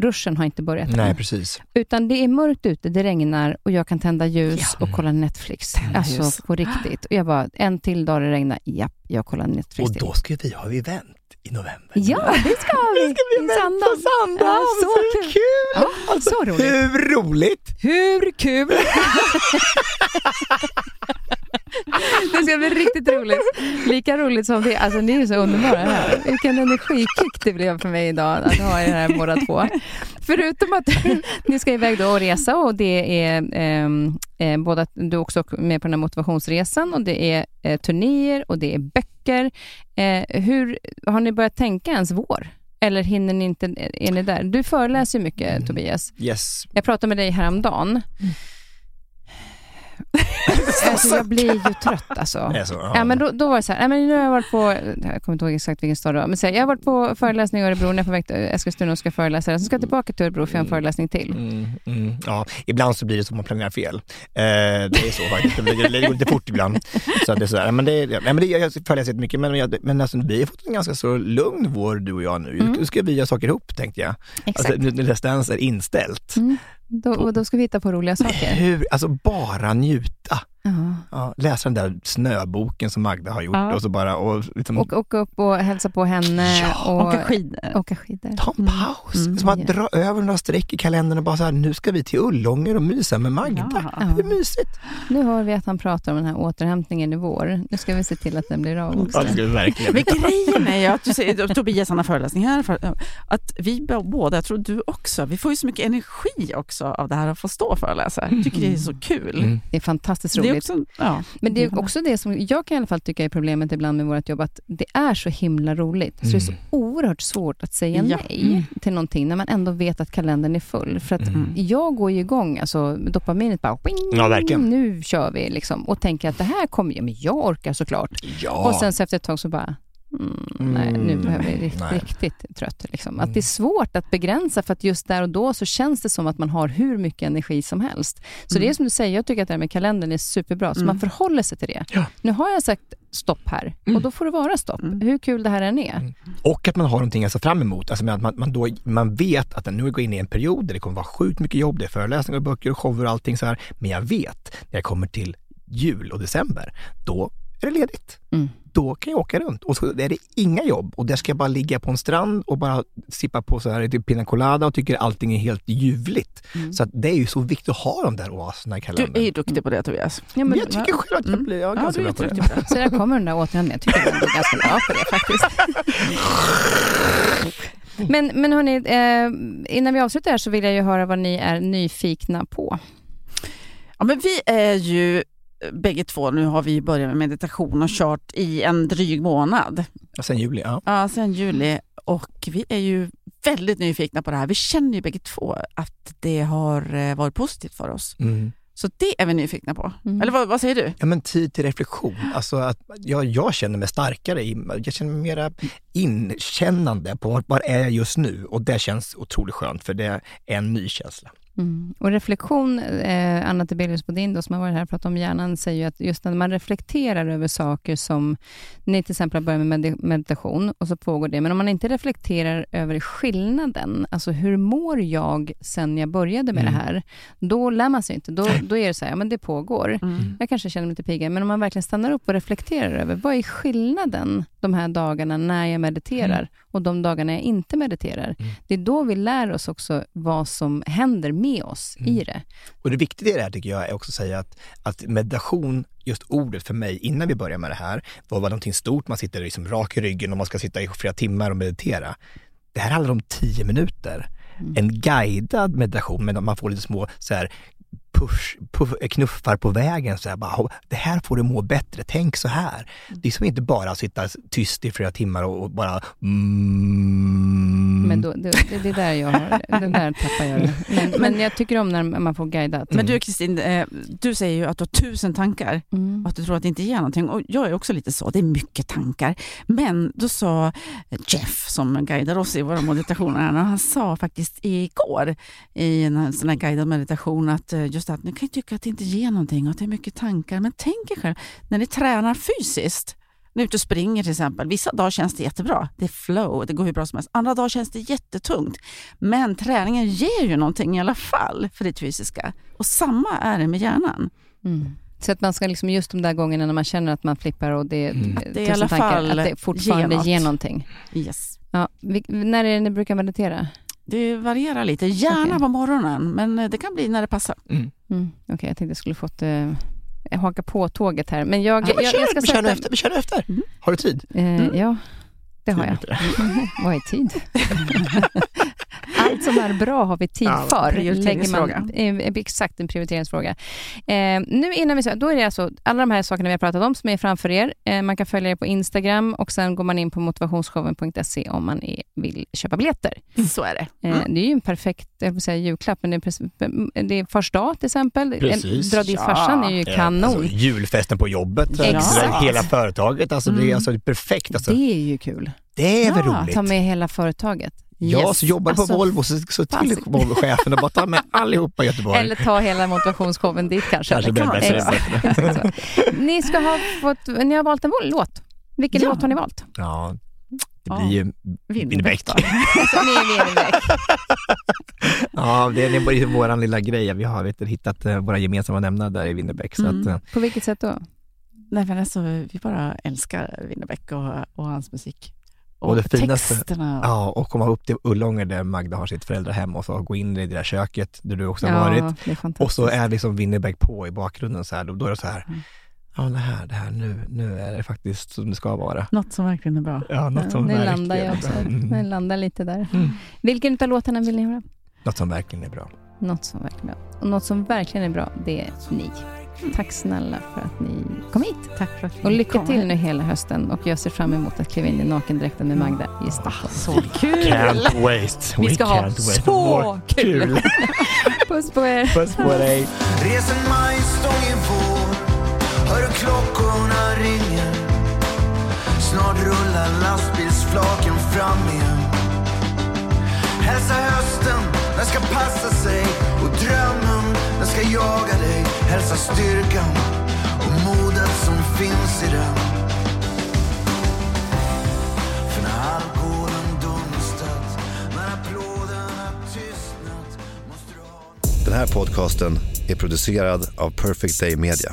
Ruschen har inte börjat Nej, än. precis. Utan det är mörkt ute, det regnar och jag kan tända ljus Ja. och kolla Netflix. Tända alltså ljus. på riktigt. Och jag bara, en till dag det regnar, japp, jag kollar Netflix Och då ska vi ha event i november. Ja, det ska vi! ska vi I event Sandhamn. på Sandhamn! Ja, så så kul. kul! Ja, så roligt. Hur roligt? Hur kul? det ska bli riktigt roligt. Lika roligt som det Alltså ni är så underbara här. Vilken energikick det blev för mig idag att ha er här båda två. Förutom att ni ska iväg då och resa och det är ehm, eh, båda, du är också med på den här motivationsresan och det är eh, turnéer och det är böcker. Eh, hur, har ni börjat tänka ens vår? Eller hinner ni inte, är ni där? Du föreläser ju mycket Mm. Tobias. Yes. Jag pratade med dig häromdagen. Alltså, jag blir ju trött alltså. Så, ja. Ja, men då, då var det så här, nej, men nu har jag varit på, jag kommer inte ihåg exakt vilken stad det var, men så här, jag har varit på föreläsning i Örebro, när jag är på väg till Eskilstuna och ska föreläsa, sen ska jag tillbaka till Örebro för jag har en föreläsning till. Mm, mm, ja, ibland så blir det så att man planerar fel. Eh, det är så faktiskt, det, det, det går lite fort ibland. Så det är sådär. Men det, ja, men det, jag föreläser jättemycket, men, jag, men alltså, vi har fått en ganska så lugn vår du och jag nu. Mm. Nu ska vi göra saker ihop tänkte jag. Exakt. Alltså, nu när Let's är inställt. Mm. Då, och då ska vi hitta på roliga saker. Hur, alltså bara njuta. Ja. Ja, läsa den där snöboken som Magda har gjort Ja. och så bara och liksom, Och åka upp och hälsa på henne Ja, och Åka skidor. åka skidor. ta en Mm. paus. Mm, som att ja. dra över några streck i kalendern och bara så här, nu ska vi till Ullånger och mysa med Magda. Ja. Hur mysigt? Nu hör vi att han pratar om den här återhämtningen i vår. Nu ska vi se till att den blir av också. Ja, verkligen. Men grejen är ju att du säger, Tobias han har föreläsningar, för, att vi båda, jag tror du också, vi får ju så mycket energi också av det här att få stå och föreläsa. Jag tycker det är så kul. Mm. Det är fantastiskt roligt. Är också, ja. Men det är också det som jag kan i alla fall tycka är problemet ibland med vårt jobb, att det är så himla roligt. Så det är så Mm. oerhört svårt att säga Ja. nej Mm. till någonting när man ändå vet att kalendern är full. För att Mm. jag går ju igång, alltså dopaminet bara, "Wing, Ja, verkligen. nu kör vi liksom. Och tänker att det här kommer, ja men jag orkar såklart. Ja. Och sen så efter ett tag så bara, Mm, nej, nu Mm, behöver jag bli rikt, nej. riktigt trött. Liksom. Att Mm. det är svårt att begränsa för att just där och då så känns det som att man har hur mycket energi som helst. Så Mm. det är som du säger, jag tycker att det här med kalendern är superbra, så Mm. man förhåller sig till det. Ja. Nu har jag sagt stopp här Mm. och då får det vara stopp, Mm. hur kul det här än är. Mm. Och att man har någonting att se fram emot. Alltså att man, man, då, man vet att nu går in i en period där det kommer vara sjukt mycket jobb. Det är föreläsningar, och böcker och shower och allting så här. Men jag vet när jag kommer till jul och december, då är det ledigt. Mm. Då kan jag åka runt och så är det inga jobb och där ska jag bara ligga på en strand och bara sippa på så här typ pina colada och tycker allting är helt ljuvligt. Mm. Så att det är ju så viktigt att ha de där oaserna i Du kalendern. är ju duktig på det Tobias. Ja, men, jag tycker själv att jag Mm. blir jag är Ja, ganska du är bra på det. på det. Så där kommer den där återhämtningen. Jag tycker att du är ganska bra på det faktiskt. Men, men hörni, eh, innan vi avslutar här så vill jag ju höra vad ni är nyfikna på. Ja, men vi är ju bägge två, nu har vi börjat med meditation och kört i en dryg månad. Och sen juli, ja. Ja, sen juli. Och vi är ju väldigt nyfikna på det här. Vi känner ju bägge två att det har eh, varit positivt för oss. Mm. Så det är vi nyfikna på. Mm. Eller vad, vad säger du? Ja men tid till reflektion. Alltså att jag, jag känner mig starkare, jag känner mig mera inkännande på var, var är jag just nu och det känns otroligt skönt för det är en ny känsla. Mm. Och reflektion, eh, Anna Tibelius Bodin då, som har varit här och pratat om hjärnan, säger ju att just när man reflekterar över saker som, ni till exempel har börjat med med- meditation och så pågår det, men om man inte reflekterar över skillnaden, alltså hur mår jag sen jag började med Mm. det här, då lär man sig inte. Då, då är det så här, ja men det pågår. Mm. Jag kanske känner mig lite piggare, men om man verkligen stannar upp och reflekterar över vad är skillnaden de här dagarna när jag mediterar och de dagarna jag inte mediterar. Mm. Det är då vi lär oss också vad som händer med oss i Mm. det. Och det viktiga i det här tycker jag är också att säga att, att meditation, just ordet för mig innan vi började med det här, var var någonting stort, man sitter liksom rak i ryggen och man ska sitta i flera timmar och meditera. Det här handlar om tio minuter. Mm. En guidad meditation, men man får lite små så här, push, puff, knuffar på vägen. Så här, bara, det här får du må bättre, tänk så här. Det är som inte bara sitta tyst i flera timmar och, och bara mm. Men då, det, det, det är där jag har, det där tappar jag. Men, men jag tycker om när man får guidat. Men du Kristin, eh, du säger ju att du har tusen tankar Mm. och att du tror att det inte ger någonting. Och jag är också lite så, det är mycket tankar. Men då sa Jeff, som guidar oss i våra meditationer, han sa faktiskt igår i en sån här guidad meditation att eh, just att ni kan ju tycka att det inte ger någonting och att det är mycket tankar. Men tänk er själv, när ni tränar fysiskt, när ni är ute och springer till exempel. Vissa dagar känns det jättebra, det är flow, det går hur bra som helst. Andra dagar känns det jättetungt. Men träningen ger ju någonting i alla fall för ditt fysiska. Och samma är det med hjärnan. Mm. Så att man ska liksom just de där gångerna när man känner att man flippar och det, Mm. Det är i tusen alla tankar, fall att det fortfarande ge något. ger någonting. Yes. Ja, vi, när är det ni brukar meditera? Det varierar lite, gärna Okej. på morgonen, men eh, det kan bli när det passar. Mm. Mm. Okej, jag tänkte jag skulle fått eh, haka på tåget här. Men jag, Ja, men jag, kör, jag ska kör efter. Kör efter. Mm. Har du tid? Eh, Mm. Ja, det har jag. Vad är tid? Allt som är bra har vi tid Ja, för. prioriteringsfråga. Man, eh, exakt, en prioriteringsfråga. Eh, nu innan vi då är det alltså alla de här sakerna vi har pratat om som är framför er. Eh, man kan följa er på Instagram och sen går man in på motivationsshowen.se om man är, vill köpa biljetter. Så är det. Eh, Mm. Det är ju en perfekt jag vill säga, julklapp, men det är, det är första dag till exempel. Precis. Dra dit Ja. farsan är ju Ja, kanon. Alltså, julfesten på jobbet, Exakt. alltså, hela företaget. Alltså, Det är Mm. alltså perfekt. Alltså, det är ju kul. det är väl Ja, roligt? Ta med hela företaget. Jag Yes. som jobbar på Alltså, Volvo, så, så till. Volvo-chefen och bara ta med allihopa i Göteborg. Eller ta hela motivationsshowen dit kanske. Kanske Det kan blir bättre. Exakt så. Ni ska ha fått, ni har valt en låt. Vilken Ja. låt har ni valt? Ja, det Ja. blir ju Winnerbäck. då. Alltså, ni är Winnerbäck. Ja, det är bara vår lilla grej. Vi har vet, hittat eh, våra gemensamma nämnare där i Winnerbäck. Så Mm. att, eh, På vilket sätt då? Nej, men alltså, vi bara älskar Winnerbäck och, och hans musik. Och, Och det finaste- texterna. ja, och komma upp till Ullånger där Magda har sitt föräldrahem och så gå in i det där köket där du också har ja, varit. är Och så är liksom Winnerbäck på i bakgrunden så här. Då, då är det så här, Mm. ja det här, det här, nu, nu är det faktiskt som det ska vara. Något som verkligen är bra. Ja, något Ja, som det verkligen landar jag är också. bra. Mm. Den landar lite där. Mm. Vilken av låtarna vill ni höra? Något som verkligen är bra. Något som verkligen är bra. Och något som verkligen är bra, det är ni. Tack snälla för att ni kom hit. Tack för att Och ni lycka kom. till nu hela hösten och jag ser fram emot att kliva in i nakendräkten med Magda i Stockholm. Så kul! Can't waste. Vi We ska ha can't wait. så kul! Puss på er! Puss på dig. Res en majstång i vår Hör hur klockorna ringer Snart rullar lastbilsflaken fram igen Hälsa hösten, den ska passa sig Och drömmen, den ska jaga dig Hälsa styrkan och modet som finns i den För när alkoholen dunstat När applåderna tystnat Måste du ha Den här podcasten är producerad av Perfect Day Media.